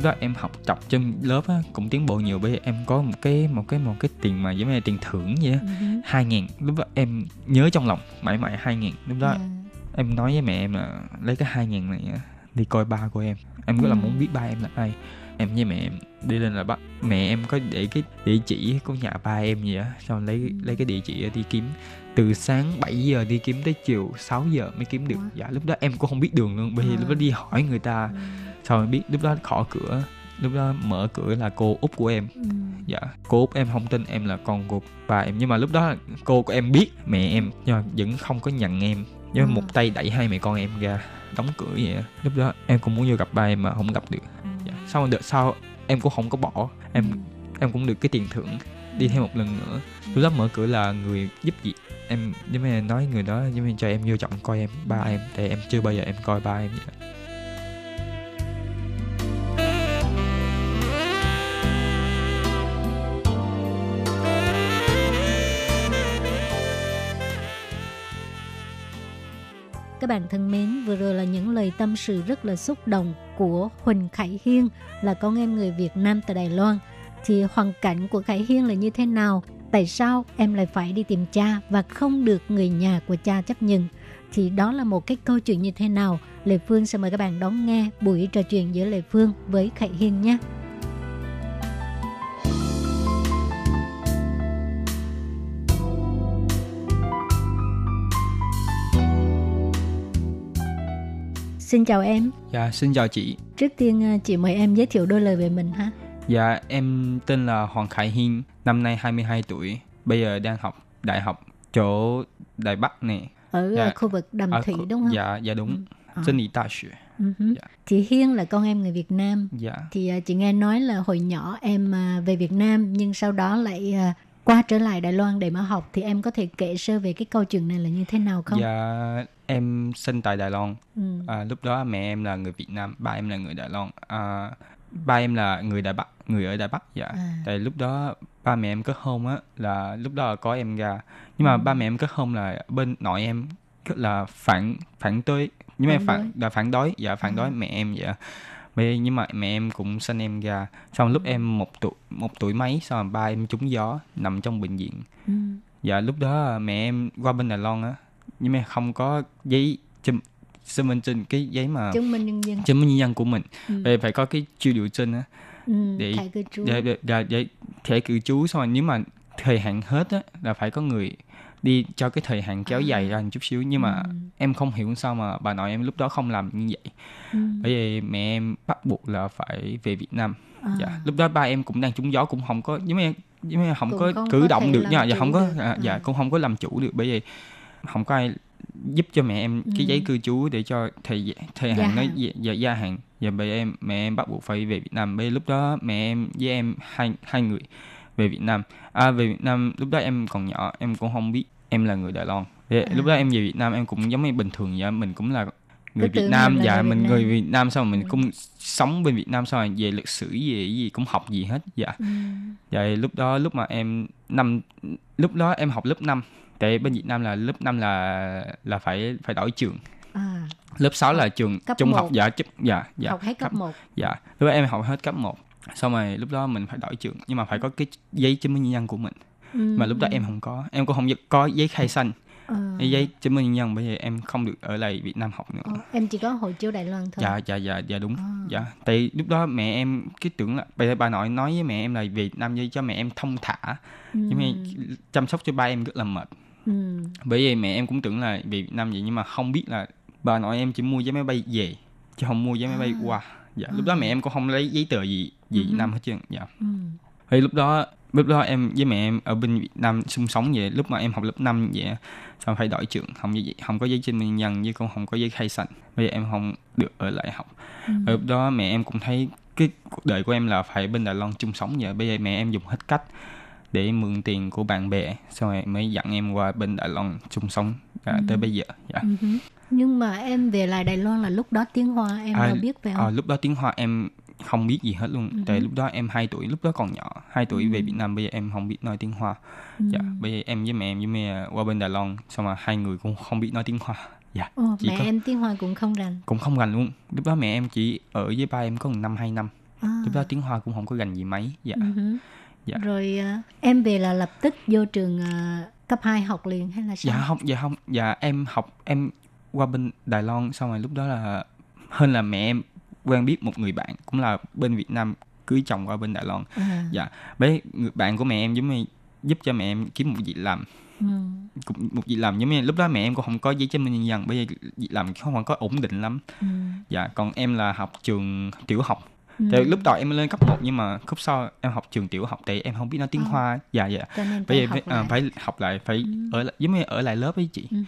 Lúc đó em học tập trên lớp á, cũng tiến bộ nhiều bởi vì em có một cái một cái một cái tiền mà giống như là tiền thưởng vậy á. Hai ngàn lúc đó em nhớ trong lòng mãi mãi hai ngàn. Lúc đó em nói với mẹ em là lấy cái hai ngàn này đi coi ba của em. Em rất là muốn biết ba em là ai. Em với mẹ em đi lên là bắt mẹ em có để cái địa chỉ của nhà ba em gì á xong lấy lấy cái địa chỉ đi kiếm. Từ sáng 7 giờ đi kiếm tới chiều 6 giờ mới kiếm được. Dạ lúc đó em cũng không biết đường luôn bởi vì lúc đó đi hỏi người ta sau rồi biết lúc đó gõ cửa lúc đó mở cửa là cô út của em. Dạ cô út em không tin em là con của bà em. Nhưng mà lúc đó cô của em biết mẹ em nhưng mà vẫn không có nhận em. Nhưng mà một tay đẩy hai mẹ con em ra đóng cửa vậy lúc đó em cũng muốn vô gặp ba em mà không gặp được. Dạ. sau đợt sau em cũng không có bỏ. Em em cũng được cái tiền thưởng đi thêm một lần nữa. Lúc đó mở cửa là người giúp việc em như là nói người đó giống như cho em vô trọng coi em ba em tại em chưa bao giờ em coi ba em vậy Các bạn thân mến, vừa rồi là những lời tâm sự rất là xúc động của Huỳnh Khải Hiên là con em người Việt Nam tại Đài Loan. Thì hoàn cảnh của Khải Hiên là như thế nào? Tại sao em lại phải đi tìm cha và không được người nhà của cha chấp nhận? Thì đó là một cái câu chuyện như thế nào? lệ Phương sẽ mời các bạn đón nghe buổi trò chuyện giữa lệ Phương với Khải Hiên nhé. Xin chào em. dạ xin chào chị Trước tiên à, chị mời em giới thiệu đôi lời về mình ha. Dạ, em tên là Hoàng Khải Hiên, năm nay 22 tuổi, bây giờ đang học đại học chỗ Đài Bắc nè. Ở Dạ. à, khu vực Đầm Thủy khu- đúng không? Dạ, dạ đúng. À. Dân lý đại học. Ừ. Dạ. Chị Hiên là con em người Việt Nam. Dạ. Thì à, chị nghe nói là hồi nhỏ em à, về Việt Nam nhưng sau đó lại à, qua trở lại Đài Loan để mà học thì em có thể kể sơ về cái câu chuyện này là như thế nào không? Dạ, em sinh tại Đài Loan. Ừ. À, lúc đó mẹ em là người Việt Nam, ba em là người Đài Loan. À, ba em là người Đài Bắc, người ở Đài Bắc. Dạ. À. Tại lúc đó ba mẹ em kết hôn á là lúc đó là có em ra. Nhưng mà Ừ. ba mẹ em kết hôn là bên nội em là phản phản đối nhưng mà Phản là phản đối dạ phản đối mẹ em vậy Vậy nhưng mà mẹ em cũng sinh em ra xong lúc em một tuổi một tuổi mấy xong rồi ba em trúng gió nằm trong bệnh viện Ừ. dạ lúc đó mẹ em qua bên Đài Loan á nhưng mà không có giấy chứng chứng minh trên cái giấy mà Chứng minh nhân dân. chứng minh nhân dân của mình Ừ. Vậy phải có cái chiêu điều trên á Ừ. để để, để, để, để thẻ cư trú xong rồi nếu mà thời hạn hết á là phải có người đi cho cái thời hạn kéo dài ra một chút xíu nhưng mà em không hiểu sao mà bà nội em lúc đó không làm như vậy Ừ. bởi vì mẹ em bắt buộc là phải về Việt Nam À. dạ lúc đó ba em cũng đang trúng gió cũng không có nhưng mà nhưng mà không Cũng có không cử có động được nha dạ không có à, dạ À. cũng không có làm chủ được bởi vì không có ai giúp cho mẹ em cái Ừ. giấy cư trú để cho thời thời hạn nó hạn. dạ, dạ, gia hạn và bởi em mẹ em bắt buộc phải về Việt Nam vì lúc đó mẹ em với em hai hai người về Việt Nam à về Việt Nam lúc đó em còn nhỏ em cũng không biết em là người Đài Loan À. lúc đó em về Việt Nam em cũng giống như bình thường vậy mình cũng là người Việt Nam là dạ mình Việt người Nam. Việt Nam xong rồi mình Ừ. cũng sống bên Việt Nam xong rồi về lịch sử về gì cũng học gì hết dạ Ừ. vậy lúc đó lúc mà em năm lúc đó em học lớp 5 tại bên Việt Nam là lớp 5 là là phải phải đổi trường À, lớp 6 là trường Cấp trung một. học dạ chức dạ dạ học hết cấp 1. dạ lúc đó em học hết cấp 1 xong rồi lúc đó mình phải đổi trường nhưng mà phải có cái giấy chứng minh nhân dân của mình Ừ. mà lúc đó em không có em cũng không có giấy khai sinh Ờ. cái giấy chứng minh nhân dân bây giờ em không được ở lại Việt Nam học nữa Ờ, em chỉ có hộ chiếu Đài Loan thôi. dạ dạ dạ dạ đúng À. dạ tại lúc đó mẹ em cái tưởng là bà, bà nội nói với mẹ em là Việt Nam để cho mẹ em thông thả Ừ. nhưng mà chăm sóc cho ba em rất là mệt Ừ. bởi vì mẹ em cũng tưởng là Việt Nam vậy nhưng mà không biết là bà nội em chỉ mua vé máy bay về chứ không mua vé máy bay À. qua dạ lúc đó mẹ em cũng không lấy giấy tờ gì gì Việt Nam hết trơn dạ Ừ. thì lúc đó lúc đó em với mẹ em ở bên Việt Nam sinh sống vậy lúc mà em học lớp 5 vậy xong phải đổi trường không gì không có giấy chứng minh nhân với cũng không có giấy khai sinh bây giờ em không được ở lại học Ừ. Lúc đó mẹ em cũng thấy cái cuộc đời của em là phải bên Đài Loan chung sống vậy bây giờ mẹ em dùng hết cách để mượn tiền của bạn bè xong rồi mới dẫn em qua bên Đài Loan chung sống à, tới bây giờ dạ. Ừ. Nhưng mà em về lại Đài Loan là lúc đó tiếng Hoa em À, biết về không? à, lúc đó tiếng Hoa em không biết gì hết luôn Ừ. tại lúc đó em 2 tuổi lúc đó còn nhỏ 2 tuổi về Việt Nam bây giờ em không biết nói tiếng Hoa Ừ. dạ bây giờ em với mẹ em với mẹ qua bên Đài Loan xong mà hai người cũng không biết nói tiếng Hoa dạ Ồ, chỉ mẹ có em tiếng Hoa cũng không rành. cũng không rành luôn lúc đó mẹ em chỉ ở với ba em có một năm hai năm À. lúc đó tiếng Hoa cũng không có rành gì mấy dạ Ừ. Dạ. Rồi à, em về là lập tức vô trường à, cấp 2 học liền hay là sao? dạ không dạ không dạ em học em qua bên Đài Loan xong rồi lúc đó là hơn là mẹ em quen biết một người bạn cũng là bên Việt Nam cưới chồng qua bên Đài Loan À. dạ với người bạn của mẹ em giống như giúp cho mẹ em kiếm một việc làm Ừ. cũng một việc làm giống như lúc đó mẹ em cũng không có giấy chứng minh nhân dân bây giờ việc làm không có ổn định lắm Ừ. dạ còn em là học trường tiểu học Ừ. tại lúc đầu em lên cấp 1 nhưng mà khúc sau em học trường tiểu học tại em không biết nói tiếng À. Hoa dạ dạ bây phải giờ học phải, à, lại. phải học lại phải ở lại giống như ở lại lớp ấy chị Ừ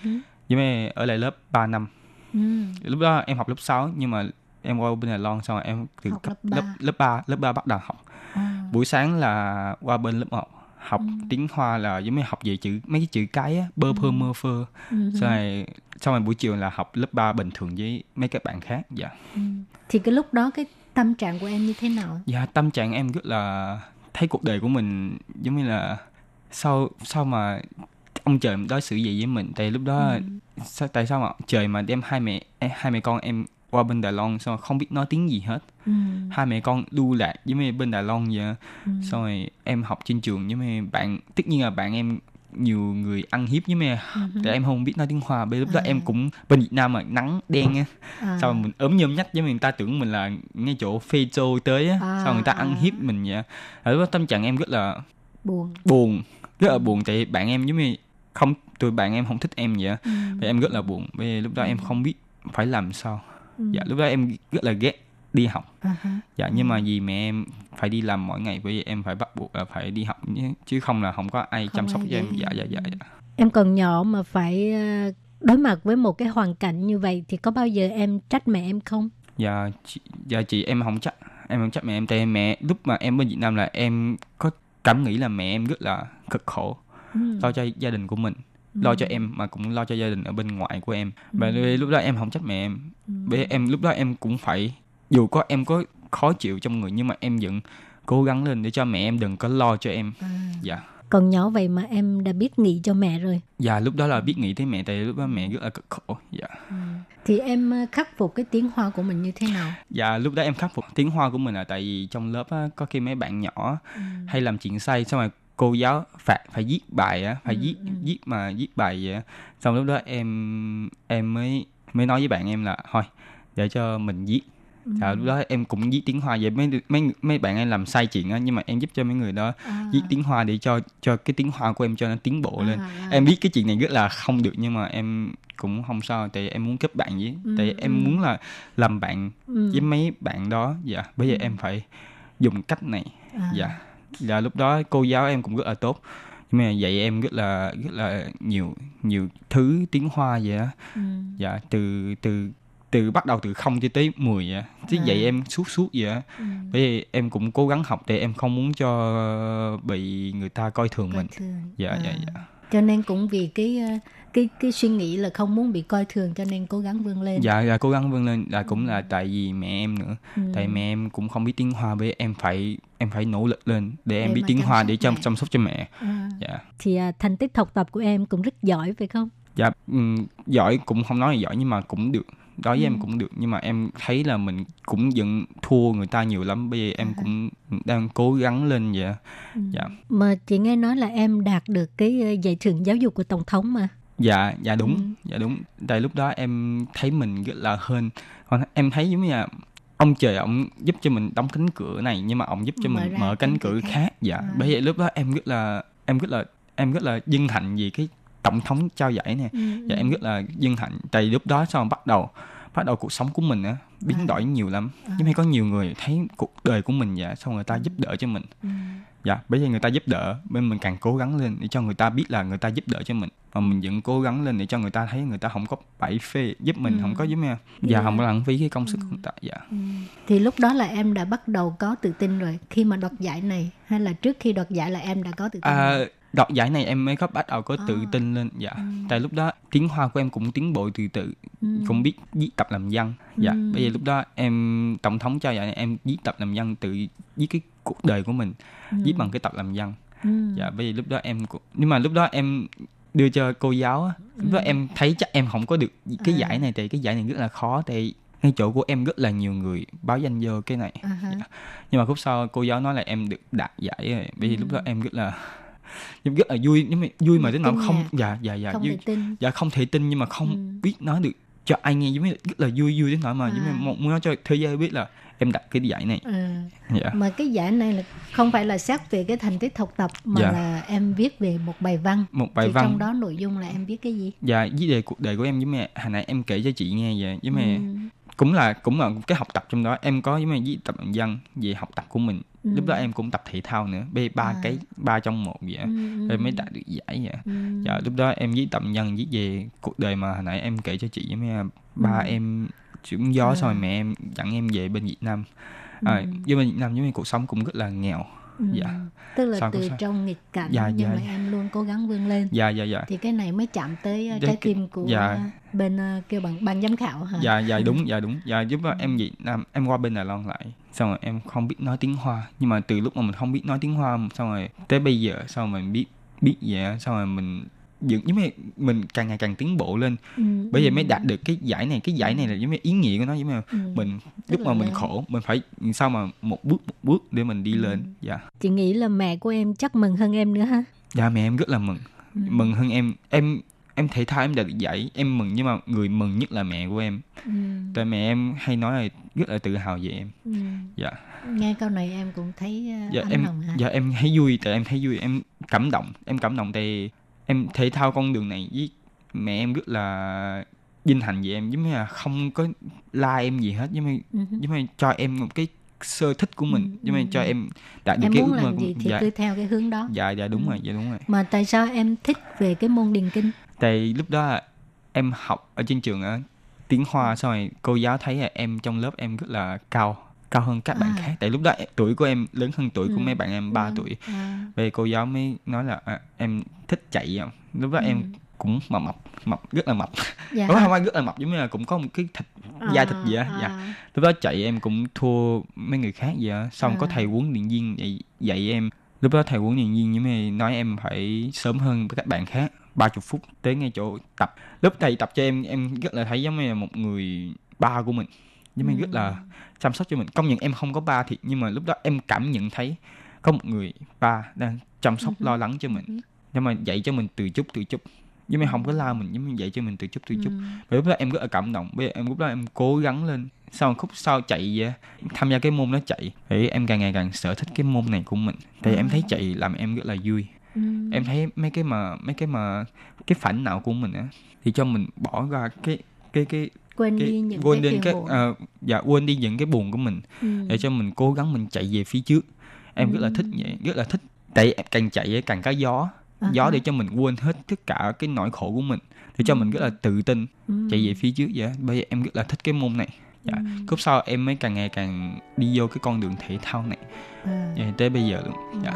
giống như ở lại lớp 3 năm Ừ. lúc đó em học lớp 6 nhưng mà em qua bên Đài Loan xong rồi em từ Học cấp lớp lớp ba. lớp 3 lớp 3 bắt đầu học À. buổi sáng là qua bên lớp 1 học Ừ. tiếng Hoa là giống như học về chữ mấy cái chữ cái á bơ phơ mơ phơ Ừ xong rồi xong rồi buổi chiều là học lớp 3 bình thường với mấy các bạn khác dạ Ừ. Thì cái lúc đó cái tâm trạng của em như thế nào? dạ tâm trạng em rất là thấy cuộc đời của mình giống như là sau sau mà ông trời đối xử gì với mình tại lúc đó Ừ. sao, tại sao mà trời mà đem hai mẹ hai mẹ con em qua bên Đài Loan xong rồi không biết nói tiếng gì hết Ừ. hai mẹ con lưu lạc với mấy bên Đài Loan vậy Ừ. xong rồi em học trên trường với mấy bạn tất nhiên là bạn em nhiều người ăn hiếp với mấy Ừ. tại em không biết nói tiếng Hoa bây lúc đó À. em cũng bên Việt Nam mà nắng đen á À. sao mà mình ốm nhôm nhách với người ta tưởng mình là ngay chỗ phê châu tới á À, sao người ta ăn hiếp mình vậy ở lúc đó tâm trạng em rất là buồn. buồn rất là buồn tại bạn em giống như không tụi bạn em không thích em vậy á Ừ. Vậy em rất là buồn vì lúc đó em không biết phải làm sao Ừ. dạ lúc đó em rất là ghét đi học À ha. dạ nhưng mà vì mẹ em phải đi làm mỗi ngày bởi vì em phải bắt buộc là phải đi học nhé. chứ không là không có ai Không chăm sóc cho em dạ dạ dạ, dạ. Em còn nhỏ mà phải ờ, đối mặt với một cái hoàn cảnh như vậy thì có bao giờ em trách mẹ em không? dạ chị, dạ chị em không chắc em không chắc mẹ em tại mẹ lúc mà em bên Việt Nam là em có cảm nghĩ là mẹ em rất là cực khổ Ừ. lo cho gia đình của mình lo cho em mà cũng lo cho gia đình ở bên ngoài của em và lúc đó em không trách mẹ em Ừ. bởi em lúc đó em cũng phải dù có em có khó chịu trong người nhưng mà em vẫn cố gắng lên để cho mẹ em đừng có lo cho em À. dạ Còn nhỏ vậy mà em đã biết nghĩ cho mẹ rồi. dạ lúc đó là biết nghĩ tới mẹ tại lúc đó mẹ rất là cực khổ dạ Thì em ờ, khắc phục cái tiếng Hoa của mình như thế nào? dạ lúc đó em khắc phục tiếng hoa của mình là tại vì trong lớp á, có khi mấy bạn nhỏ Ừ. hay làm chuyện sai xong rồi cô giáo phạt phải viết bài á phải Ừ, viết ừ. viết mà viết bài vậy á xong lúc đó em em mới mới nói với bạn em là thôi để cho mình viết Ừ. Lúc đó em cũng viết tiếng Hoa vậy mấy mấy mấy bạn em làm sai chuyện á nhưng mà em giúp cho mấy người đó À. viết tiếng Hoa để cho cho cái tiếng Hoa của em cho nó tiến bộ lên. À, à. Em biết cái chuyện này rất là không được nhưng mà em cũng không sao tại em muốn kết bạn với Ừ, tại ừ. em muốn là làm bạn Ừ. với mấy bạn đó dạ bây giờ em phải dùng cách này À. dạ dạ lúc đó cô giáo em cũng rất là tốt nhưng mà dạy em rất là rất là nhiều nhiều thứ tiếng Hoa vậy á Ừ. dạ từ từ từ bắt đầu từ không cho tới 10 vậy chứ À. dạy em suốt suốt vậy á Ừ. bởi vì em cũng cố gắng học để em không muốn cho bị người ta coi thường Coi mình thường. dạ À. dạ dạ cho nên cũng vì cái ờ, cái cái suy nghĩ là không muốn bị coi thường cho nên cố gắng vươn lên. Dạ dạ cố gắng vươn lên. Là cũng là tại vì mẹ em nữa. Ừ. tại mẹ em cũng không biết tiếng hoa với em phải em phải nỗ lực lên để em Để biết tiếng hoa để chăm mẹ. chăm sóc cho mẹ. À. dạ. Thì à, thành tích học tập của em cũng rất giỏi phải không? Dạ ừm, giỏi cũng không nói là giỏi nhưng mà cũng được. Đối với Ừ. em cũng được. Nhưng mà em thấy là mình cũng vẫn thua người ta nhiều lắm. Bây giờ em À. cũng đang cố gắng lên vậy. Ừ. dạ. Mà chị nghe nói là em đạt được cái ờ, giải thưởng giáo dục của tổng thống mà dạ dạ đúng Ừ. dạ đúng tại lúc đó em thấy mình rất là hên còn em thấy giống như là ông trời ông giúp cho mình đóng cánh cửa này nhưng mà ông giúp cho Mở mình mở cánh cánh cửa khác. khác dạ À. bởi vậy lúc đó em rất là em rất là em rất là vinh hạnh vì cái tổng thống trao giải này Ừ, dạ em rất là vinh hạnh tại lúc đó sau bắt đầu bắt đầu cuộc sống của mình á biến À. đổi nhiều lắm nhưng mà có nhiều người thấy cuộc đời của mình dạ xong người ta giúp đỡ cho mình Ừ. dạ bởi vì người ta giúp đỡ bên mình càng cố gắng lên để cho người ta biết là người ta giúp đỡ cho mình và mình vẫn cố gắng lên để cho người ta thấy người ta không có bậy phê giúp mình Ừ. không có giúp em Dạ. dạ không có lãng phí cái công sức của người ta dạ Ừ. thì lúc đó là em đã bắt đầu có tự tin rồi khi mà đoạt giải này hay là trước khi đoạt giải là em đã có tự tin à, rồi? đoạt giải này em mới có bắt đầu có tự À. tin lên dạ Ừ. tại lúc đó tiếng hoa của em cũng tiến bộ từ từ Ừ. cũng biết viết tập làm văn dạ Ừ. bây giờ lúc đó em tổng thống trao giải này em viết tập làm văn tự viết cái cuộc đời của mình Ừ. viết bằng cái tập làm văn Ừ. dạ giờ lúc đó em cũng nhưng mà lúc đó em đưa cho cô giáo á lúc đó em thấy chắc em không có được cái Ừ. À. giải này tại cái giải này rất là khó tại ngay chỗ của em rất là nhiều người báo danh vô cái này À ha. nhưng mà khúc sau cô giáo nói là em được đạt giải rồi bây giờ Ừ. lúc đó em rất là em rất là vui nhưng mà vui mà đến nào không dạ dạ dạ không vui, dạ không thể tin nhưng mà không Ừ. biết nói được cho ai nghe giống như là rất là vui vui đến nỗi mà giống như À. muốn nói cho thế giới biết là em đạt cái giải này à. dạ mà cái giải này là không phải là xét về cái thành tích học tập mà Dạ. là em viết về một bài văn một bài thì văn trong đó nội dung là em viết cái gì dạ với đề cuộc đời của em với mẹ hồi nãy em kể cho chị nghe vậy với mẹ Ừ. cũng là cũng là cái học tập trong đó em có với mẹ viết tập văn về học tập của mình Ừ. lúc đó em cũng tập thể thao nữa b ba À. cái ba trong một vậy Ừ, ừ, em mới ừ. đạt được giải vậy Ừ. dạ lúc đó em viết tập văn viết về cuộc đời mà hồi nãy em kể cho chị với mẹ ba Ừ. em trúng gió À. xong rồi mẹ em dẫn em về bên Việt Nam à, Ừ. với bên Việt Nam với cuộc sống cũng rất là nghèo Ừ. dạ. Tức là Sao từ sao? trong nghịch cảnh Dạ, nhưng dạ, mà dạ. em luôn cố gắng vươn lên. Dạ dạ dạ. Thì cái này mới chạm tới uh, Dạ, trái tim của dạ. uh, bên uh, kêu bằng ban giám khảo hả? Dạ dạ đúng [laughs] dạ đúng. Dạ giúp em Nam em qua bên Đài Loan lại xong rồi em không biết nói tiếng Hoa. Nhưng mà từ lúc mà mình không biết nói tiếng Hoa xong rồi tới bây giờ xong rồi mình biết biết vậy xong rồi mình dựng giống như mình càng ngày càng tiến bộ lên Ừ, bây giờ ừ. mới đạt được cái giải này cái giải này là giống như ý nghĩa của nó giống như Ừ. mình lúc mà mình khổ mình phải sao mà một bước một bước để mình đi Ừ. lên dạ chị nghĩ là mẹ của em chắc mừng hơn em nữa ha dạ mẹ em rất là mừng Ừ. mừng hơn em em em thể thao em đạt được giải em mừng nhưng mà người mừng nhất là mẹ của em Ừ. tại mẹ em hay nói là rất là tự hào về em Ừ. dạ nghe câu này em cũng thấy uh, dạ ấm em lòng hả dạ em thấy vui tại em thấy vui em cảm động em cảm động tại em thể thao con đường này với mẹ em rất là vinh hạnh về em giống như là không có la em gì hết giống như Ừ. giống như cho em một cái sơ thích của mình Ừ, giống như ừ, cho em đạt được em cái muốn ước mơ làm của mình thì dạ cứ theo cái hướng đó dạ dạ đúng Ừ. rồi dạ đúng rồi mà tại sao em thích về cái môn điền kinh tại lúc đó em học ở trên trường á tiếng hoa xong rồi cô giáo thấy là em trong lớp em rất là cao cao hơn các bạn À. khác tại lúc đó tuổi của em lớn hơn tuổi của Ừ. mấy bạn em 3 Ừ. tuổi à, về cô giáo mới nói là à, em thích chạy không? Lúc đó Ừ. em cũng mập mập mập rất là mập. Dạ. Không phải rất là mập giống như là cũng có một cái thịt da thịt gì á À, dạ. À. lúc đó chạy em cũng thua mấy người khác vậy á. Xong có À. thầy huấn luyện viên dạy, dạy em. Lúc đó thầy huấn luyện viên giống như nói em phải sớm hơn với các bạn khác 30 phút tới ngay chỗ tập. Lúc thầy tập cho em em rất là thấy giống như là một người ba của mình. Giống như Ừ. rất là chăm sóc cho mình. Công nhận em không có ba thiệt nhưng mà lúc đó em cảm nhận thấy có một người ba đang chăm sóc Ừ. lo lắng cho mình Ừ. nhưng mà dạy cho mình từ chút từ chút. Giống như không có la mình giống như dạy cho mình từ chút từ chút. Ừ. và lúc đó em rất là cảm động. Bây giờ em lúc đó em cố gắng lên. Sau khúc sau chạy vậy, tham gia cái môn đó chạy. Thì em càng ngày càng sở thích cái môn này của mình. Thì em thấy chạy làm em rất là vui. Ừ. em thấy mấy cái mà mấy cái mà cái phảnh nào của mình á thì cho mình bỏ ra cái cái cái quên cái đi những quên cái cái muộn. ờ, dạ quên đi những cái buồn của mình. Ừ. để cho mình cố gắng mình chạy về phía trước. Em rất là thích vậy rất là thích. Tại em càng chạy càng có gió À gió để cho mình quên hết tất cả cái nỗi khổ của mình để cho mình rất là tự tin Ừ. chạy về phía trước vậy bây giờ em rất là thích cái môn này dạ Ừ. cúp sau em mới càng ngày càng đi vô cái con đường thể thao này À. dạ, tới bây giờ luôn Ừ. dạ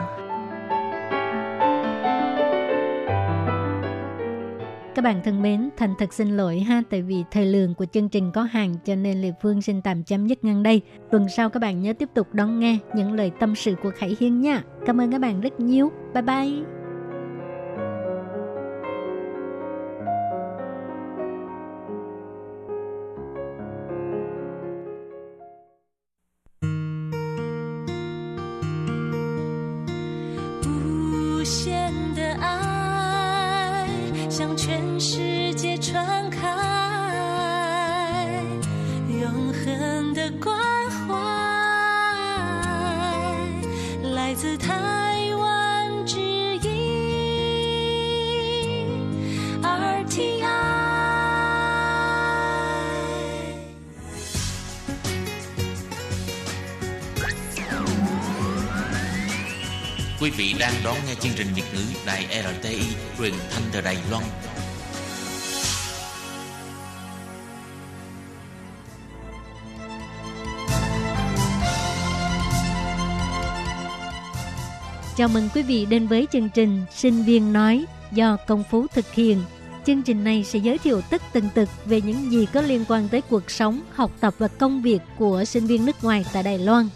bạn thân mến, thành thật xin lỗi ha, tại vì thời lượng của chương trình có hạn cho nên Lê Phương xin tạm chấm dứt ngang đây. Tuần sau các bạn nhớ tiếp tục đón nghe những lời tâm sự của Khải Hiên nha. Cảm ơn các bạn rất nhiều. Bye bye. 向全世界 vị đang đón nghe chương trình Việt ngữ Đài RTI truyền thanh từ Đài Loan. Chào mừng quý vị đến với chương trình Sinh viên nói do Công Phú thực hiện. Chương trình này sẽ giới thiệu tất tần tật về những gì có liên quan tới cuộc sống, học tập và công việc của sinh viên nước ngoài tại Đài Loan.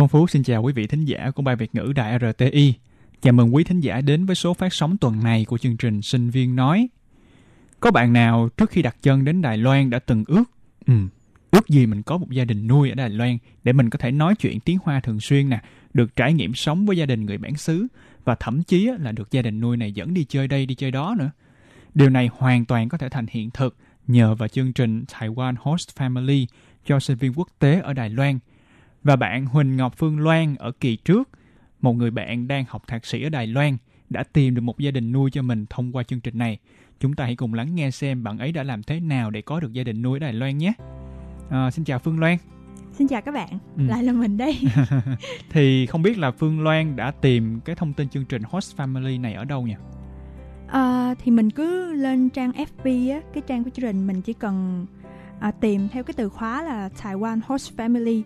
Công Phú xin chào quý vị thính giả của bài Việt ngữ Đài RTI. Chào mừng quý thính giả đến với số phát sóng tuần này của chương trình Sinh viên nói. Có bạn nào trước khi đặt chân đến Đài Loan đã từng ước, ừ, ước gì mình có một gia đình nuôi ở Đài Loan để mình có thể nói chuyện tiếng Hoa thường xuyên nè, được trải nghiệm sống với gia đình người bản xứ và thậm chí là được gia đình nuôi này dẫn đi chơi đây đi chơi đó nữa. Điều này hoàn toàn có thể thành hiện thực nhờ vào chương trình Taiwan Host Family cho sinh viên quốc tế ở Đài Loan. Và bạn Huỳnh Ngọc Phương Loan ở kỳ trước, một người bạn đang học thạc sĩ ở Đài Loan, đã tìm được một gia đình nuôi cho mình thông qua chương trình này. Chúng ta hãy cùng lắng nghe xem bạn ấy đã làm thế nào để có được gia đình nuôi ở Đài Loan nhé. À, xin chào Phương Loan. Xin chào các bạn, Ừ. lại là mình đây. [laughs] [laughs] Thì không biết là Phương Loan đã tìm cái thông tin chương trình Host Family này ở đâu nhỉ? À, thì mình cứ lên trang FB á, cái trang của chương trình mình chỉ cần à, tìm theo cái từ khóa là Taiwan Host Family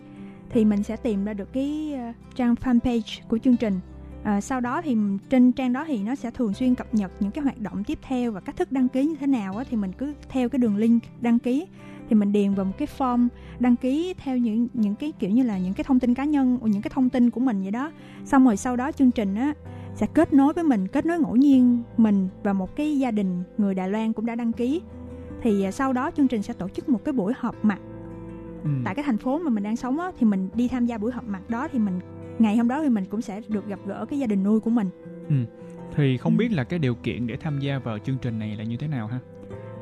thì mình sẽ tìm ra được cái ờ, trang fanpage của chương trình. À, sau đó thì trên trang đó thì nó sẽ thường xuyên cập nhật những cái hoạt động tiếp theo và cách thức đăng ký như thế nào á, thì mình cứ theo cái đường link đăng ký. Thì mình điền vào một cái form đăng ký theo những những cái kiểu như là những cái thông tin cá nhân những cái thông tin của mình vậy đó. Xong rồi sau đó chương trình á sẽ kết nối với mình kết nối ngẫu nhiên mình và một cái gia đình người Đài Loan cũng đã đăng ký. Thì ờ, sau đó chương trình sẽ tổ chức một cái buổi họp mặt Ừ. tại cái thành phố mà mình đang sống á thì mình đi tham gia buổi họp mặt đó thì mình ngày hôm đó thì mình cũng sẽ được gặp gỡ cái gia đình nuôi của mình Ừ. Thì không Ừ. biết là cái điều kiện để tham gia vào chương trình này là như thế nào ha?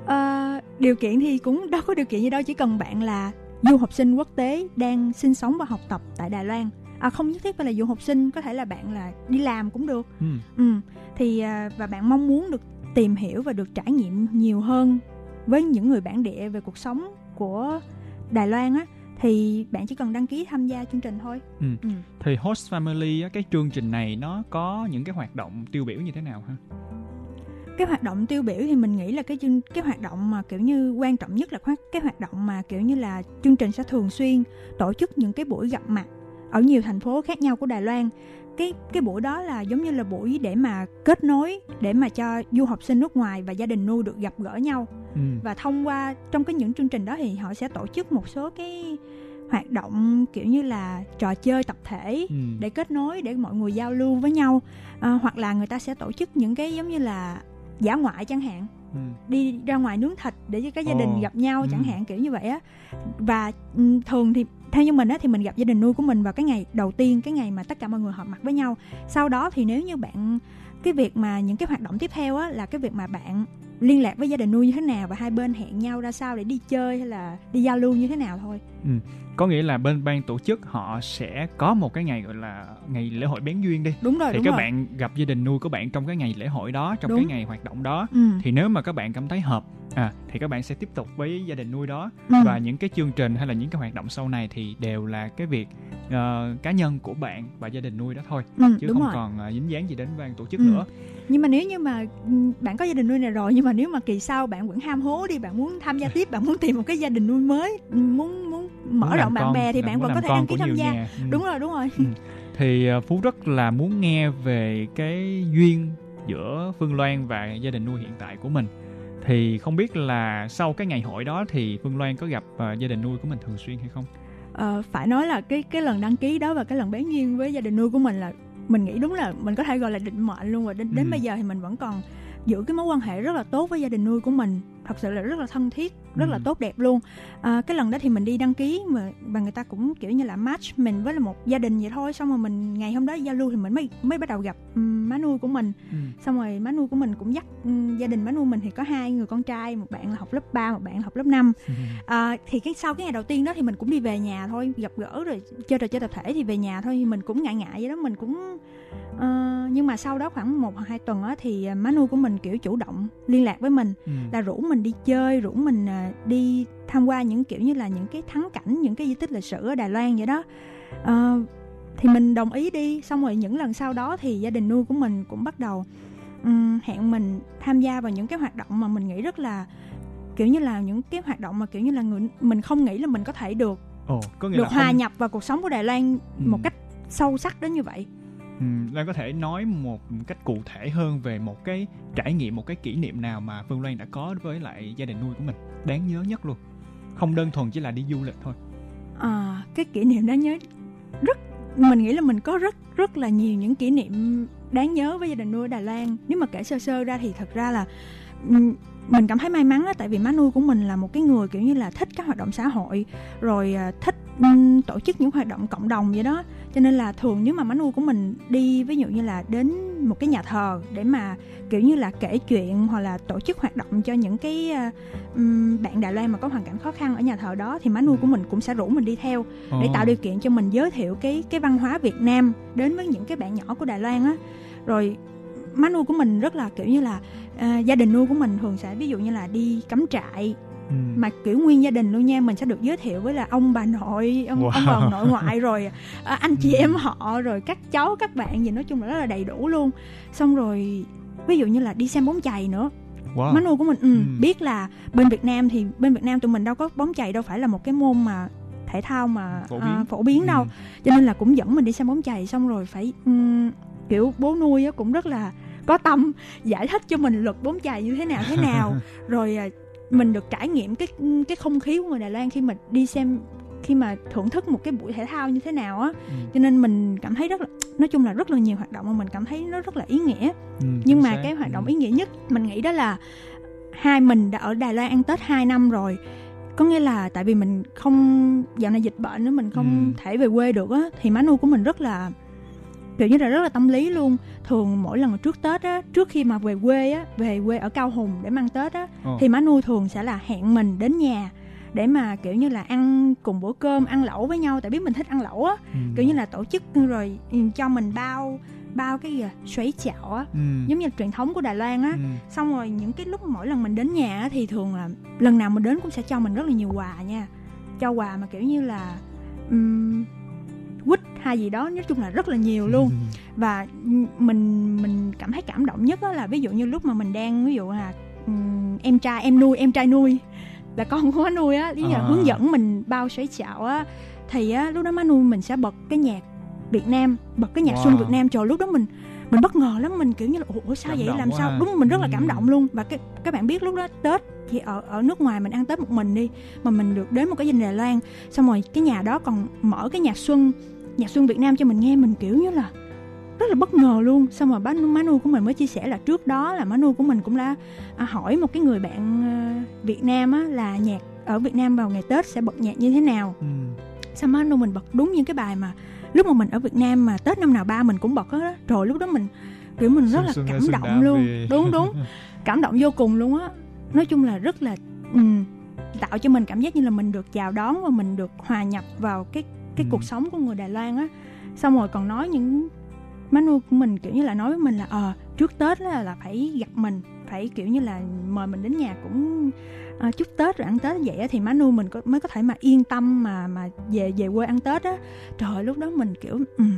Ờ, điều kiện thì cũng [laughs] đâu có điều kiện gì đâu chỉ cần bạn là du học sinh quốc tế đang sinh sống và học tập tại Đài Loan à, không nhất thiết phải là du học sinh có thể là bạn là đi làm cũng được Ừ. ừ. thì à, và bạn mong muốn được tìm hiểu và được trải nghiệm nhiều hơn với những người bản địa về cuộc sống của Đài Loan á thì bạn chỉ cần đăng ký tham gia chương trình thôi Ừ. ừ. Thì Host Family á, cái chương trình này nó có những cái hoạt động tiêu biểu như thế nào ha? cái hoạt động tiêu biểu thì mình nghĩ là cái chương cái hoạt động mà kiểu như quan trọng nhất là cái hoạt động mà kiểu như là chương trình sẽ thường xuyên tổ chức những cái buổi gặp mặt ở nhiều thành phố khác nhau của Đài Loan cái cái buổi đó là giống như là buổi để mà kết nối để mà cho du học sinh nước ngoài và gia đình nuôi được gặp gỡ nhau Ừ. và thông qua trong cái những chương trình đó thì họ sẽ tổ chức một số cái hoạt động kiểu như là trò chơi tập thể Ừ. để kết nối để mọi người giao lưu với nhau à, hoặc là người ta sẽ tổ chức những cái giống như là giả ngoại chẳng hạn Ừ. đi ra ngoài nướng thịt để cho các gia đình Ồ, gặp nhau chẳng ừ. hạn kiểu như vậy á và ừ, thường thì theo như mình á, thì mình gặp gia đình nuôi của mình vào cái ngày đầu tiên, cái ngày mà tất cả mọi người họp mặt với nhau. Sau đó thì nếu như bạn, cái việc mà những cái hoạt động tiếp theo á, là cái việc mà bạn liên lạc với gia đình nuôi như thế nào và hai bên hẹn nhau ra sao để đi chơi hay là đi giao lưu như thế nào thôi. Ừ. Có nghĩa là bên ban tổ chức họ sẽ có một cái ngày gọi là ngày lễ hội bén duyên đi. đúng rồi thì đúng các rồi bạn gặp gia đình nuôi của bạn trong cái ngày lễ hội đó, trong Đúng. cái ngày hoạt động đó ừ. thì nếu mà các bạn cảm thấy hợp à thì các bạn sẽ tiếp tục với gia đình nuôi đó Ừ. và những cái chương trình hay là những cái hoạt động sau này thì đều là cái việc ờ, cá nhân của bạn và gia đình nuôi đó thôi Ừ, chứ không rồi còn ờ, dính dáng gì đến ban tổ chức Ừ. nữa nhưng mà nếu như mà ừ, bạn có gia đình nuôi này rồi nhưng mà nếu mà kỳ sau bạn vẫn ham hố đi bạn muốn tham gia tiếp bạn muốn tìm một cái gia đình nuôi mới ừ, muốn muốn mở làm rộng bạn con, bè thì bạn vẫn có thể đăng ký tham gia nhà. Ừ. đúng rồi đúng rồi Ừ. thì ờ, Phú rất là muốn nghe về cái duyên giữa Phương Loan và gia đình nuôi hiện tại của mình. Thì không biết là sau cái ngày hội đó thì Phương Loan có gặp uh, gia đình nuôi của mình thường xuyên hay không? Ờ, phải nói là cái cái lần đăng ký đó và cái lần bén duyên với gia đình nuôi của mình là mình nghĩ đúng là mình có thể gọi là định mệnh luôn rồi đến, đến Ừ. bây giờ thì mình vẫn còn giữ cái mối quan hệ rất là tốt với gia đình nuôi của mình thật sự là rất là thân thiết rất là Ừ. tốt đẹp luôn. À, cái lần đó thì mình đi đăng ký mà và người ta cũng kiểu như là match mình với là một gia đình vậy thôi. Xong rồi mình ngày hôm đó giao lưu thì mình mới mới bắt đầu gặp um, má nuôi của mình. Ừ. xong rồi má nuôi của mình cũng dắt um, gia đình má nuôi mình thì có hai người con trai một bạn là học lớp 3, một bạn là học lớp 5 [laughs] à, thì cái sau cái ngày đầu tiên đó thì mình cũng đi về nhà thôi gặp gỡ rồi chơi trò chơi tập thể thì về nhà thôi thì mình cũng ngại ngại vậy đó. Mình cũng ờ, nhưng mà sau đó khoảng một hoặc hai tuần á thì à, má nuôi của mình kiểu chủ động liên lạc với mình Ừ. là rủ mình đi chơi rủ mình à, đi tham quan những kiểu như là những cái thắng cảnh những cái di tích lịch sử ở Đài Loan vậy đó Ờ, thì mình đồng ý đi xong rồi những lần sau đó thì gia đình nuôi của mình cũng bắt đầu ừm, hẹn mình tham gia vào những cái hoạt động mà mình nghĩ rất là kiểu như là những cái hoạt động mà kiểu như là người mình không nghĩ là mình có thể được Ồ, có nghĩa được là hòa không- nhập vào cuộc sống của Đài Loan Ừ. một cách sâu sắc đến như vậy Ừ, Loan có thể nói một cách cụ thể hơn về một cái trải nghiệm, một cái kỷ niệm nào mà Phương Loan đã có với lại gia đình nuôi của mình đáng nhớ nhất luôn. Không đơn thuần chỉ là đi du lịch thôi. à, cái kỷ niệm đáng nhớ rất mình nghĩ là mình có rất rất là nhiều những kỷ niệm đáng nhớ với gia đình nuôi ở Đài Loan nếu mà kể sơ sơ ra thì thật ra là ừ, mình cảm thấy may mắn á tại vì má nuôi của mình là một cái người kiểu như là thích các hoạt động xã hội rồi à, thích ừ, tổ chức những hoạt động cộng đồng vậy đó cho nên là thường nếu mà má nuôi của mình đi ví dụ như là đến một cái nhà thờ để mà kiểu như là kể chuyện hoặc là tổ chức hoạt động cho những cái ừm, bạn Đài Loan mà có hoàn cảnh khó khăn ở nhà thờ đó thì má nuôi của mình cũng sẽ rủ mình đi theo để Ồ. tạo điều kiện cho mình giới thiệu cái cái văn hóa Việt Nam đến với những cái bạn nhỏ của Đài Loan á rồi má nuôi của mình rất là kiểu như là à, gia đình nuôi của mình thường sẽ ví dụ như là đi cắm trại Ừ. mà kiểu nguyên gia đình luôn nha mình sẽ được giới thiệu với là ông bà nội ông, Wow. ông bà nội ngoại rồi [laughs] à, anh chị em họ rồi các cháu các bạn gì nói chung là rất là đầy đủ luôn xong rồi ví dụ như là đi xem bóng chày nữa Wow. má nuôi của mình ừ, Ừ. biết là bên Việt Nam thì bên Việt Nam tụi mình đâu có bóng chày đâu phải là một cái môn mà thể thao mà Phổ à, biến. phổ biến đâu Ừ. cho nên là cũng dẫn mình đi xem bóng chày xong rồi phải ừm, kiểu bố nuôi á cũng rất là có tâm giải thích cho mình luật bóng chày như thế nào thế nào [laughs] rồi à, mình được trải nghiệm cái cái không khí của người Đài Loan khi mà đi xem khi mà thưởng thức một cái buổi thể thao như thế nào á Ừ. cho nên mình cảm thấy rất là nói chung là rất là nhiều hoạt động mà mình cảm thấy nó rất là ý nghĩa Ừ, nhưng mà xác. cái hoạt động Ừ. ý nghĩa nhất mình nghĩ đó là hai mình đã ở Đài Loan ăn Tết 2 năm rồi có nghĩa là tại vì mình không dạo này dịch bệnh nữa mình không Ừ. thể về quê được á thì má nuôi của mình rất là kiểu như là rất là tâm lý luôn thường mỗi lần trước Tết á trước khi mà về quê á về quê ở Cao Hùng để mang Tết á Ồ. thì má nuôi thường sẽ là hẹn mình đến nhà để mà kiểu như là ăn cùng bữa cơm ăn lẩu với nhau tại biết mình thích ăn lẩu á Ừ. kiểu như là tổ chức rồi ừ, cho mình bao bao cái gì à, xoáy chảo á Ừ. giống như truyền thống của Đài Loan á Ừ. xong rồi những cái lúc mỗi lần mình đến nhà á, thì thường là lần nào mình đến cũng sẽ cho mình rất là nhiều quà nha cho quà mà kiểu như là um, quýt hay gì đó nói chung là rất là nhiều luôn và mình mình cảm thấy cảm động nhất á là ví dụ như lúc mà mình đang ví dụ là ừm, em trai em nuôi em trai nuôi là con của má nuôi á lý À. hướng dẫn mình bao xoáy chảo á thì á lúc đó má nuôi mình sẽ bật cái nhạc Việt Nam bật cái nhạc Wow. xuân Việt Nam trời lúc đó mình mình bất ngờ lắm mình kiểu như là ủa sao Cảm vậy? làm sao? ha. đúng mình rất là cảm động luôn. Và cái các bạn biết lúc đó Tết thì ở ở nước ngoài mình ăn Tết một mình đi mà mình được đến một cái dinh Đài Loan xong rồi cái nhà đó còn mở cái nhạc xuân nhạc xuân Việt Nam cho mình nghe mình kiểu như là rất là bất ngờ luôn. Xong rồi bác má nuôi của mình mới chia sẻ là trước đó là má nuôi của mình cũng đã à, hỏi một cái người bạn ờ, Việt Nam á là nhạc ở Việt Nam vào ngày Tết sẽ bật nhạc như thế nào. Ừ. xong má nuôi mình bật đúng những cái bài mà lúc mà mình ở Việt Nam mà Tết năm nào ba mình cũng bật á rồi lúc đó mình kiểu mình rất là cảm động luôn. đúng đúng. [laughs] Cảm động vô cùng luôn á. Nói chung là rất là ừm, tạo cho mình cảm giác như là mình được chào đón và mình được hòa nhập vào cái cái Ừ. cuộc sống của người Đài Loan á. Xong rồi còn nói những má nuôi của mình kiểu như là nói với mình là ờ trước Tết là, là phải gặp mình phải kiểu như là mời mình đến nhà cũng ờ, chúc Tết rồi ăn Tết vậy á thì má nuôi mình có, mới có thể mà yên tâm mà mà về về quê ăn Tết á trời ơi, lúc đó mình kiểu ừm,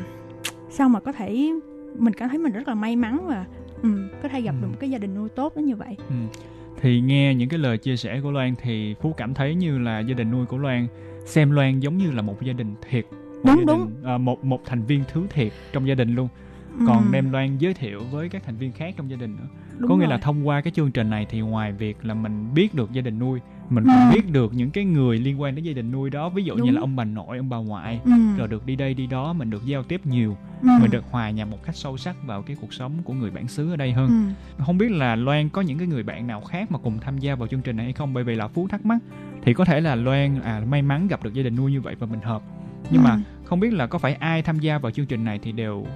sao mà có thể mình cảm thấy mình rất là may mắn và ừm, có thể gặp Ừ. được một cái gia đình nuôi tốt đến như vậy Ừ. Thì nghe những cái lời chia sẻ của Loan thì Phú cảm thấy như là gia đình nuôi của Loan xem Loan giống như là một gia đình thiệt một Đúng, gia đình, à, một một thành viên thứ thiệt trong gia đình luôn còn Ừ. đem Loan giới thiệu với các thành viên khác trong gia đình nữa Đúng có nghĩa rồi. là thông qua cái chương trình này thì ngoài việc là mình biết được gia đình nuôi mình Ừ. còn biết được những cái người liên quan đến gia đình nuôi đó ví dụ như Đúng. là ông bà nội ông bà ngoại Ừ. rồi được đi đây đi đó mình được giao tiếp nhiều Ừ. mình được hòa nhập một cách sâu sắc vào cái cuộc sống của người bản xứ ở đây hơn Ừ. không biết là Loan có những cái người bạn nào khác mà cùng tham gia vào chương trình này hay không bởi vì là Phú thắc mắc thì có thể là Loan à may mắn gặp được gia đình nuôi như vậy và mình hợp nhưng Ừ. mà không biết là có phải ai tham gia vào chương trình này thì đều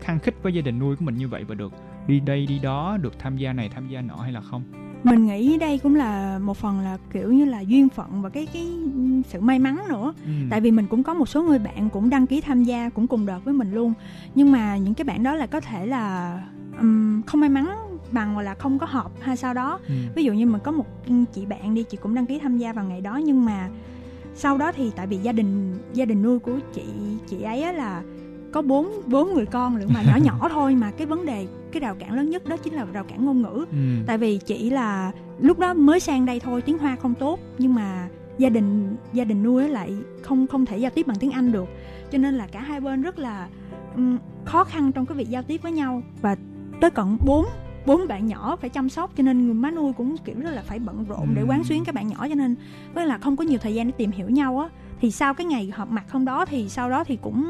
khăng khích với gia đình nuôi của mình như vậy và được đi đây đi đó được tham gia này tham gia nọ hay là không? Mình nghĩ đây cũng là một phần là kiểu như là duyên phận và cái cái sự may mắn nữa. Ừ. tại vì mình cũng có một số người bạn cũng đăng ký tham gia cũng cùng đợt với mình luôn. Nhưng mà những cái bạn đó là có thể là ừm, không may mắn bằng hoặc là không có hợp hay sau đó. Ừ. ví dụ như mình có một chị bạn đi chị cũng đăng ký tham gia vào ngày đó. Nhưng mà sau đó thì tại vì gia đình gia đình nuôi của chị chị ấy là có bốn bốn người con nữa mà [laughs] nhỏ nhỏ thôi mà cái vấn đề cái rào cản lớn nhất đó chính là rào cản ngôn ngữ. Ừ. tại vì chỉ là lúc đó mới sang đây thôi tiếng hoa không tốt nhưng mà gia đình gia đình nuôi lại không không thể giao tiếp bằng tiếng anh được. Cho nên là cả hai bên rất là ừm, khó khăn trong cái việc giao tiếp với nhau. Và tới cận bốn bốn bạn nhỏ phải chăm sóc cho nên người má nuôi cũng kiểu rất là phải bận rộn để Ừm. quán xuyến các bạn nhỏ. Cho nên với là không có nhiều thời gian để tìm hiểu nhau á. Thì sau cái ngày họp mặt hôm đó thì sau đó thì cũng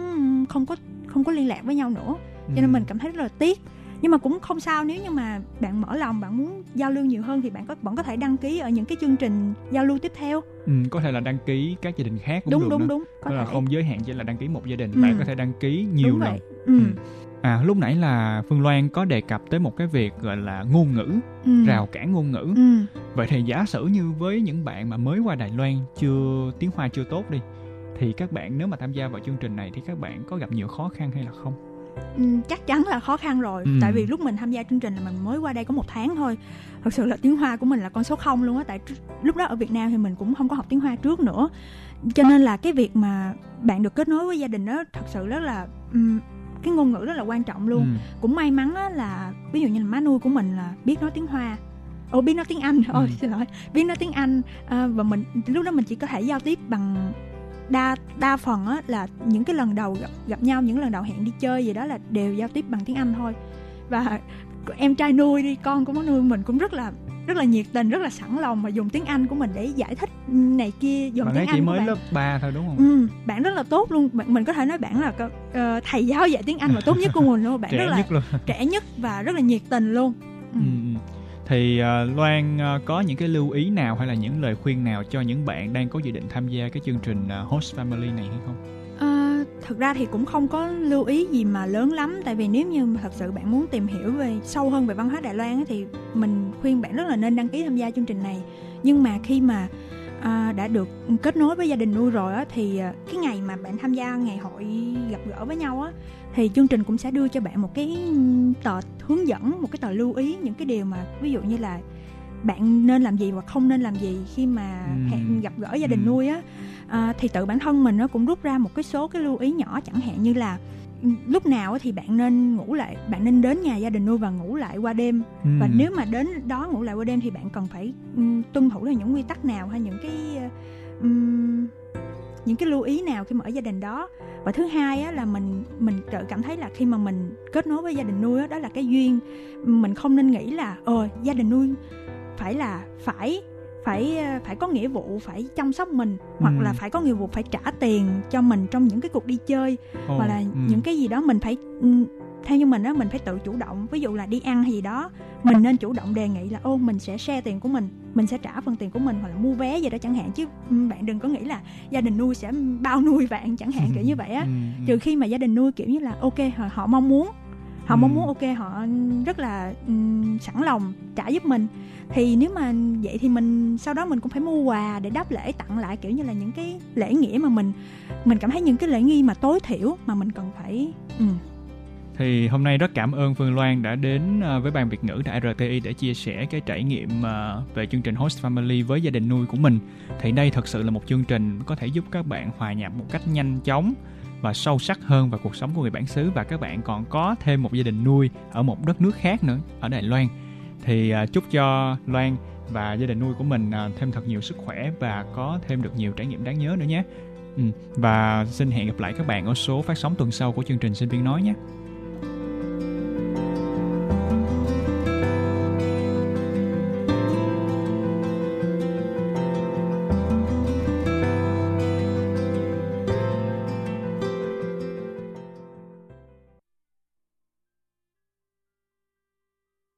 không có không có liên lạc với nhau nữa cho Ừ. nên mình cảm thấy rất là tiếc nhưng mà cũng không sao nếu như mà bạn mở lòng bạn muốn giao lưu nhiều hơn thì bạn có vẫn có thể đăng ký ở những cái chương trình giao lưu tiếp theo Ừ, có thể là đăng ký các gia đình khác cũng đúng được đúng nữa. đúng có Tức là thể không giới hạn chỉ là đăng ký một gia đình Ừ. bạn có thể đăng ký nhiều đúng lần vậy ừ. À lúc nãy là Phương Loan có đề cập tới một cái việc gọi là ngôn ngữ, Ừ. rào cản ngôn ngữ. Ừ. Vậy thì giả sử như với những bạn mà mới qua Đài Loan chưa tiếng Hoa chưa tốt đi thì các bạn nếu mà tham gia vào chương trình này thì các bạn có gặp nhiều khó khăn hay là không? Ừ, chắc chắn là khó khăn rồi Ừ. tại vì lúc mình tham gia chương trình là mình mới qua đây có một tháng thôi thật sự là tiếng hoa của mình là con số không luôn á tại lúc đó ở việt nam thì mình cũng không có học tiếng hoa trước nữa cho nên là cái việc mà bạn được kết nối với gia đình đó thật sự rất là ừm, cái ngôn ngữ rất là quan trọng luôn Ừ. cũng may mắn á là ví dụ như là má nuôi của mình là biết nói tiếng hoa Ồ biết nói tiếng Anh, [laughs] ôi Ừ. xin lỗi, biết nói tiếng Anh à, và mình lúc đó mình chỉ có thể giao tiếp bằng đa đa phần á là những cái lần đầu gặp gặp nhau những lần đầu hẹn đi chơi gì đó là đều giao tiếp bằng tiếng Anh thôi và em trai nuôi đi con của má nuôi mình cũng rất là rất là nhiệt tình rất là sẵn lòng mà dùng tiếng Anh của mình để giải thích này kia dùng Bạn tiếng ấy Anh chỉ mới bạn lớp 3 thôi đúng không? Ừ, bạn rất là tốt luôn bạn, mình có thể nói bạn là ờ, thầy giáo dạy tiếng Anh mà tốt nhất của mình luôn bạn [laughs] Trẻ rất là nhất luôn. trẻ nhất và rất là nhiệt tình luôn Ừ. ừ. Thì uh, Loan uh, có những cái lưu ý nào hay là những lời khuyên nào cho những bạn đang có dự định tham gia cái chương trình uh, Host Family này hay không? Thực ra thì cũng không có lưu ý gì mà lớn lắm tại vì nếu như thật sự bạn muốn tìm hiểu về sâu hơn về văn hóa Đài Loan ấy, thì mình khuyên bạn rất là nên đăng ký tham gia chương trình này nhưng mà khi mà à, đã được kết nối với gia đình nuôi rồi á thì à, cái ngày mà bạn tham gia ngày hội gặp gỡ với nhau á thì chương trình cũng sẽ đưa cho bạn một cái tờ hướng dẫn một cái tờ lưu ý những cái điều mà ví dụ như là bạn nên làm gì hoặc không nên làm gì khi mà hẹn gặp gỡ gia đình nuôi á à, thì tự bản thân mình nó cũng rút ra một cái số cái lưu ý nhỏ chẳng hạn như là ừ, lúc nào thì bạn nên ngủ lại bạn nên đến nhà gia đình nuôi và ngủ lại qua đêm. Và Ừm. nếu mà đến đó ngủ lại qua đêm thì bạn cần phải ừm, tuân thủ theo những quy tắc nào hay những cái ừm, những cái lưu ý nào khi mà ở gia đình đó. Và thứ hai á, là mình mình tự cảm thấy là khi mà mình kết nối với gia đình nuôi á, đó là cái duyên. Mình không nên nghĩ là ờ gia đình nuôi phải là phải phải ờ, phải có nghĩa vụ phải chăm sóc mình hoặc Ừ. là phải có nghĩa vụ phải trả tiền cho mình trong những cái cuộc đi chơi Ồ, hoặc là ừ. những cái gì đó mình phải ừm, theo như mình á mình phải tự chủ động ví dụ là đi ăn hay gì đó mình nên chủ động đề nghị là ô mình sẽ share tiền của mình mình sẽ trả phần tiền của mình hoặc là mua vé gì đó chẳng hạn chứ ừm, bạn đừng có nghĩ là gia đình nuôi sẽ bao nuôi bạn chẳng hạn kiểu như vậy á Ừ, ừ. trừ khi mà gia đình nuôi kiểu như là ok họ mong muốn họ Ừ. mong muốn ok họ rất là ừm, sẵn lòng trả giúp mình thì nếu mà vậy thì mình sau đó mình cũng phải mua quà để đáp lễ tặng lại kiểu như là những cái lễ nghĩa mà mình mình cảm thấy những cái lễ nghi mà tối thiểu mà mình cần phải ừ. Thì hôm nay rất cảm ơn Phương Loan đã đến ờ, với ban Việt ngữ tại RTI để chia sẻ cái trải nghiệm ờ, về chương trình Host Family với gia đình nuôi của mình. Thì đây thật sự là một chương trình có thể giúp các bạn hòa nhập một cách nhanh chóng và sâu sắc hơn vào cuộc sống của người bản xứ và các bạn còn có thêm một gia đình nuôi ở một đất nước khác nữa, ở Đài Loan. Thì à, chúc cho Loan và gia đình nuôi của mình à, thêm thật nhiều sức khỏe và có thêm được nhiều trải nghiệm đáng nhớ nữa nhé. Ừ. Và xin hẹn gặp lại các bạn ở số phát sóng tuần sau của chương trình Sinh viên nói nhé.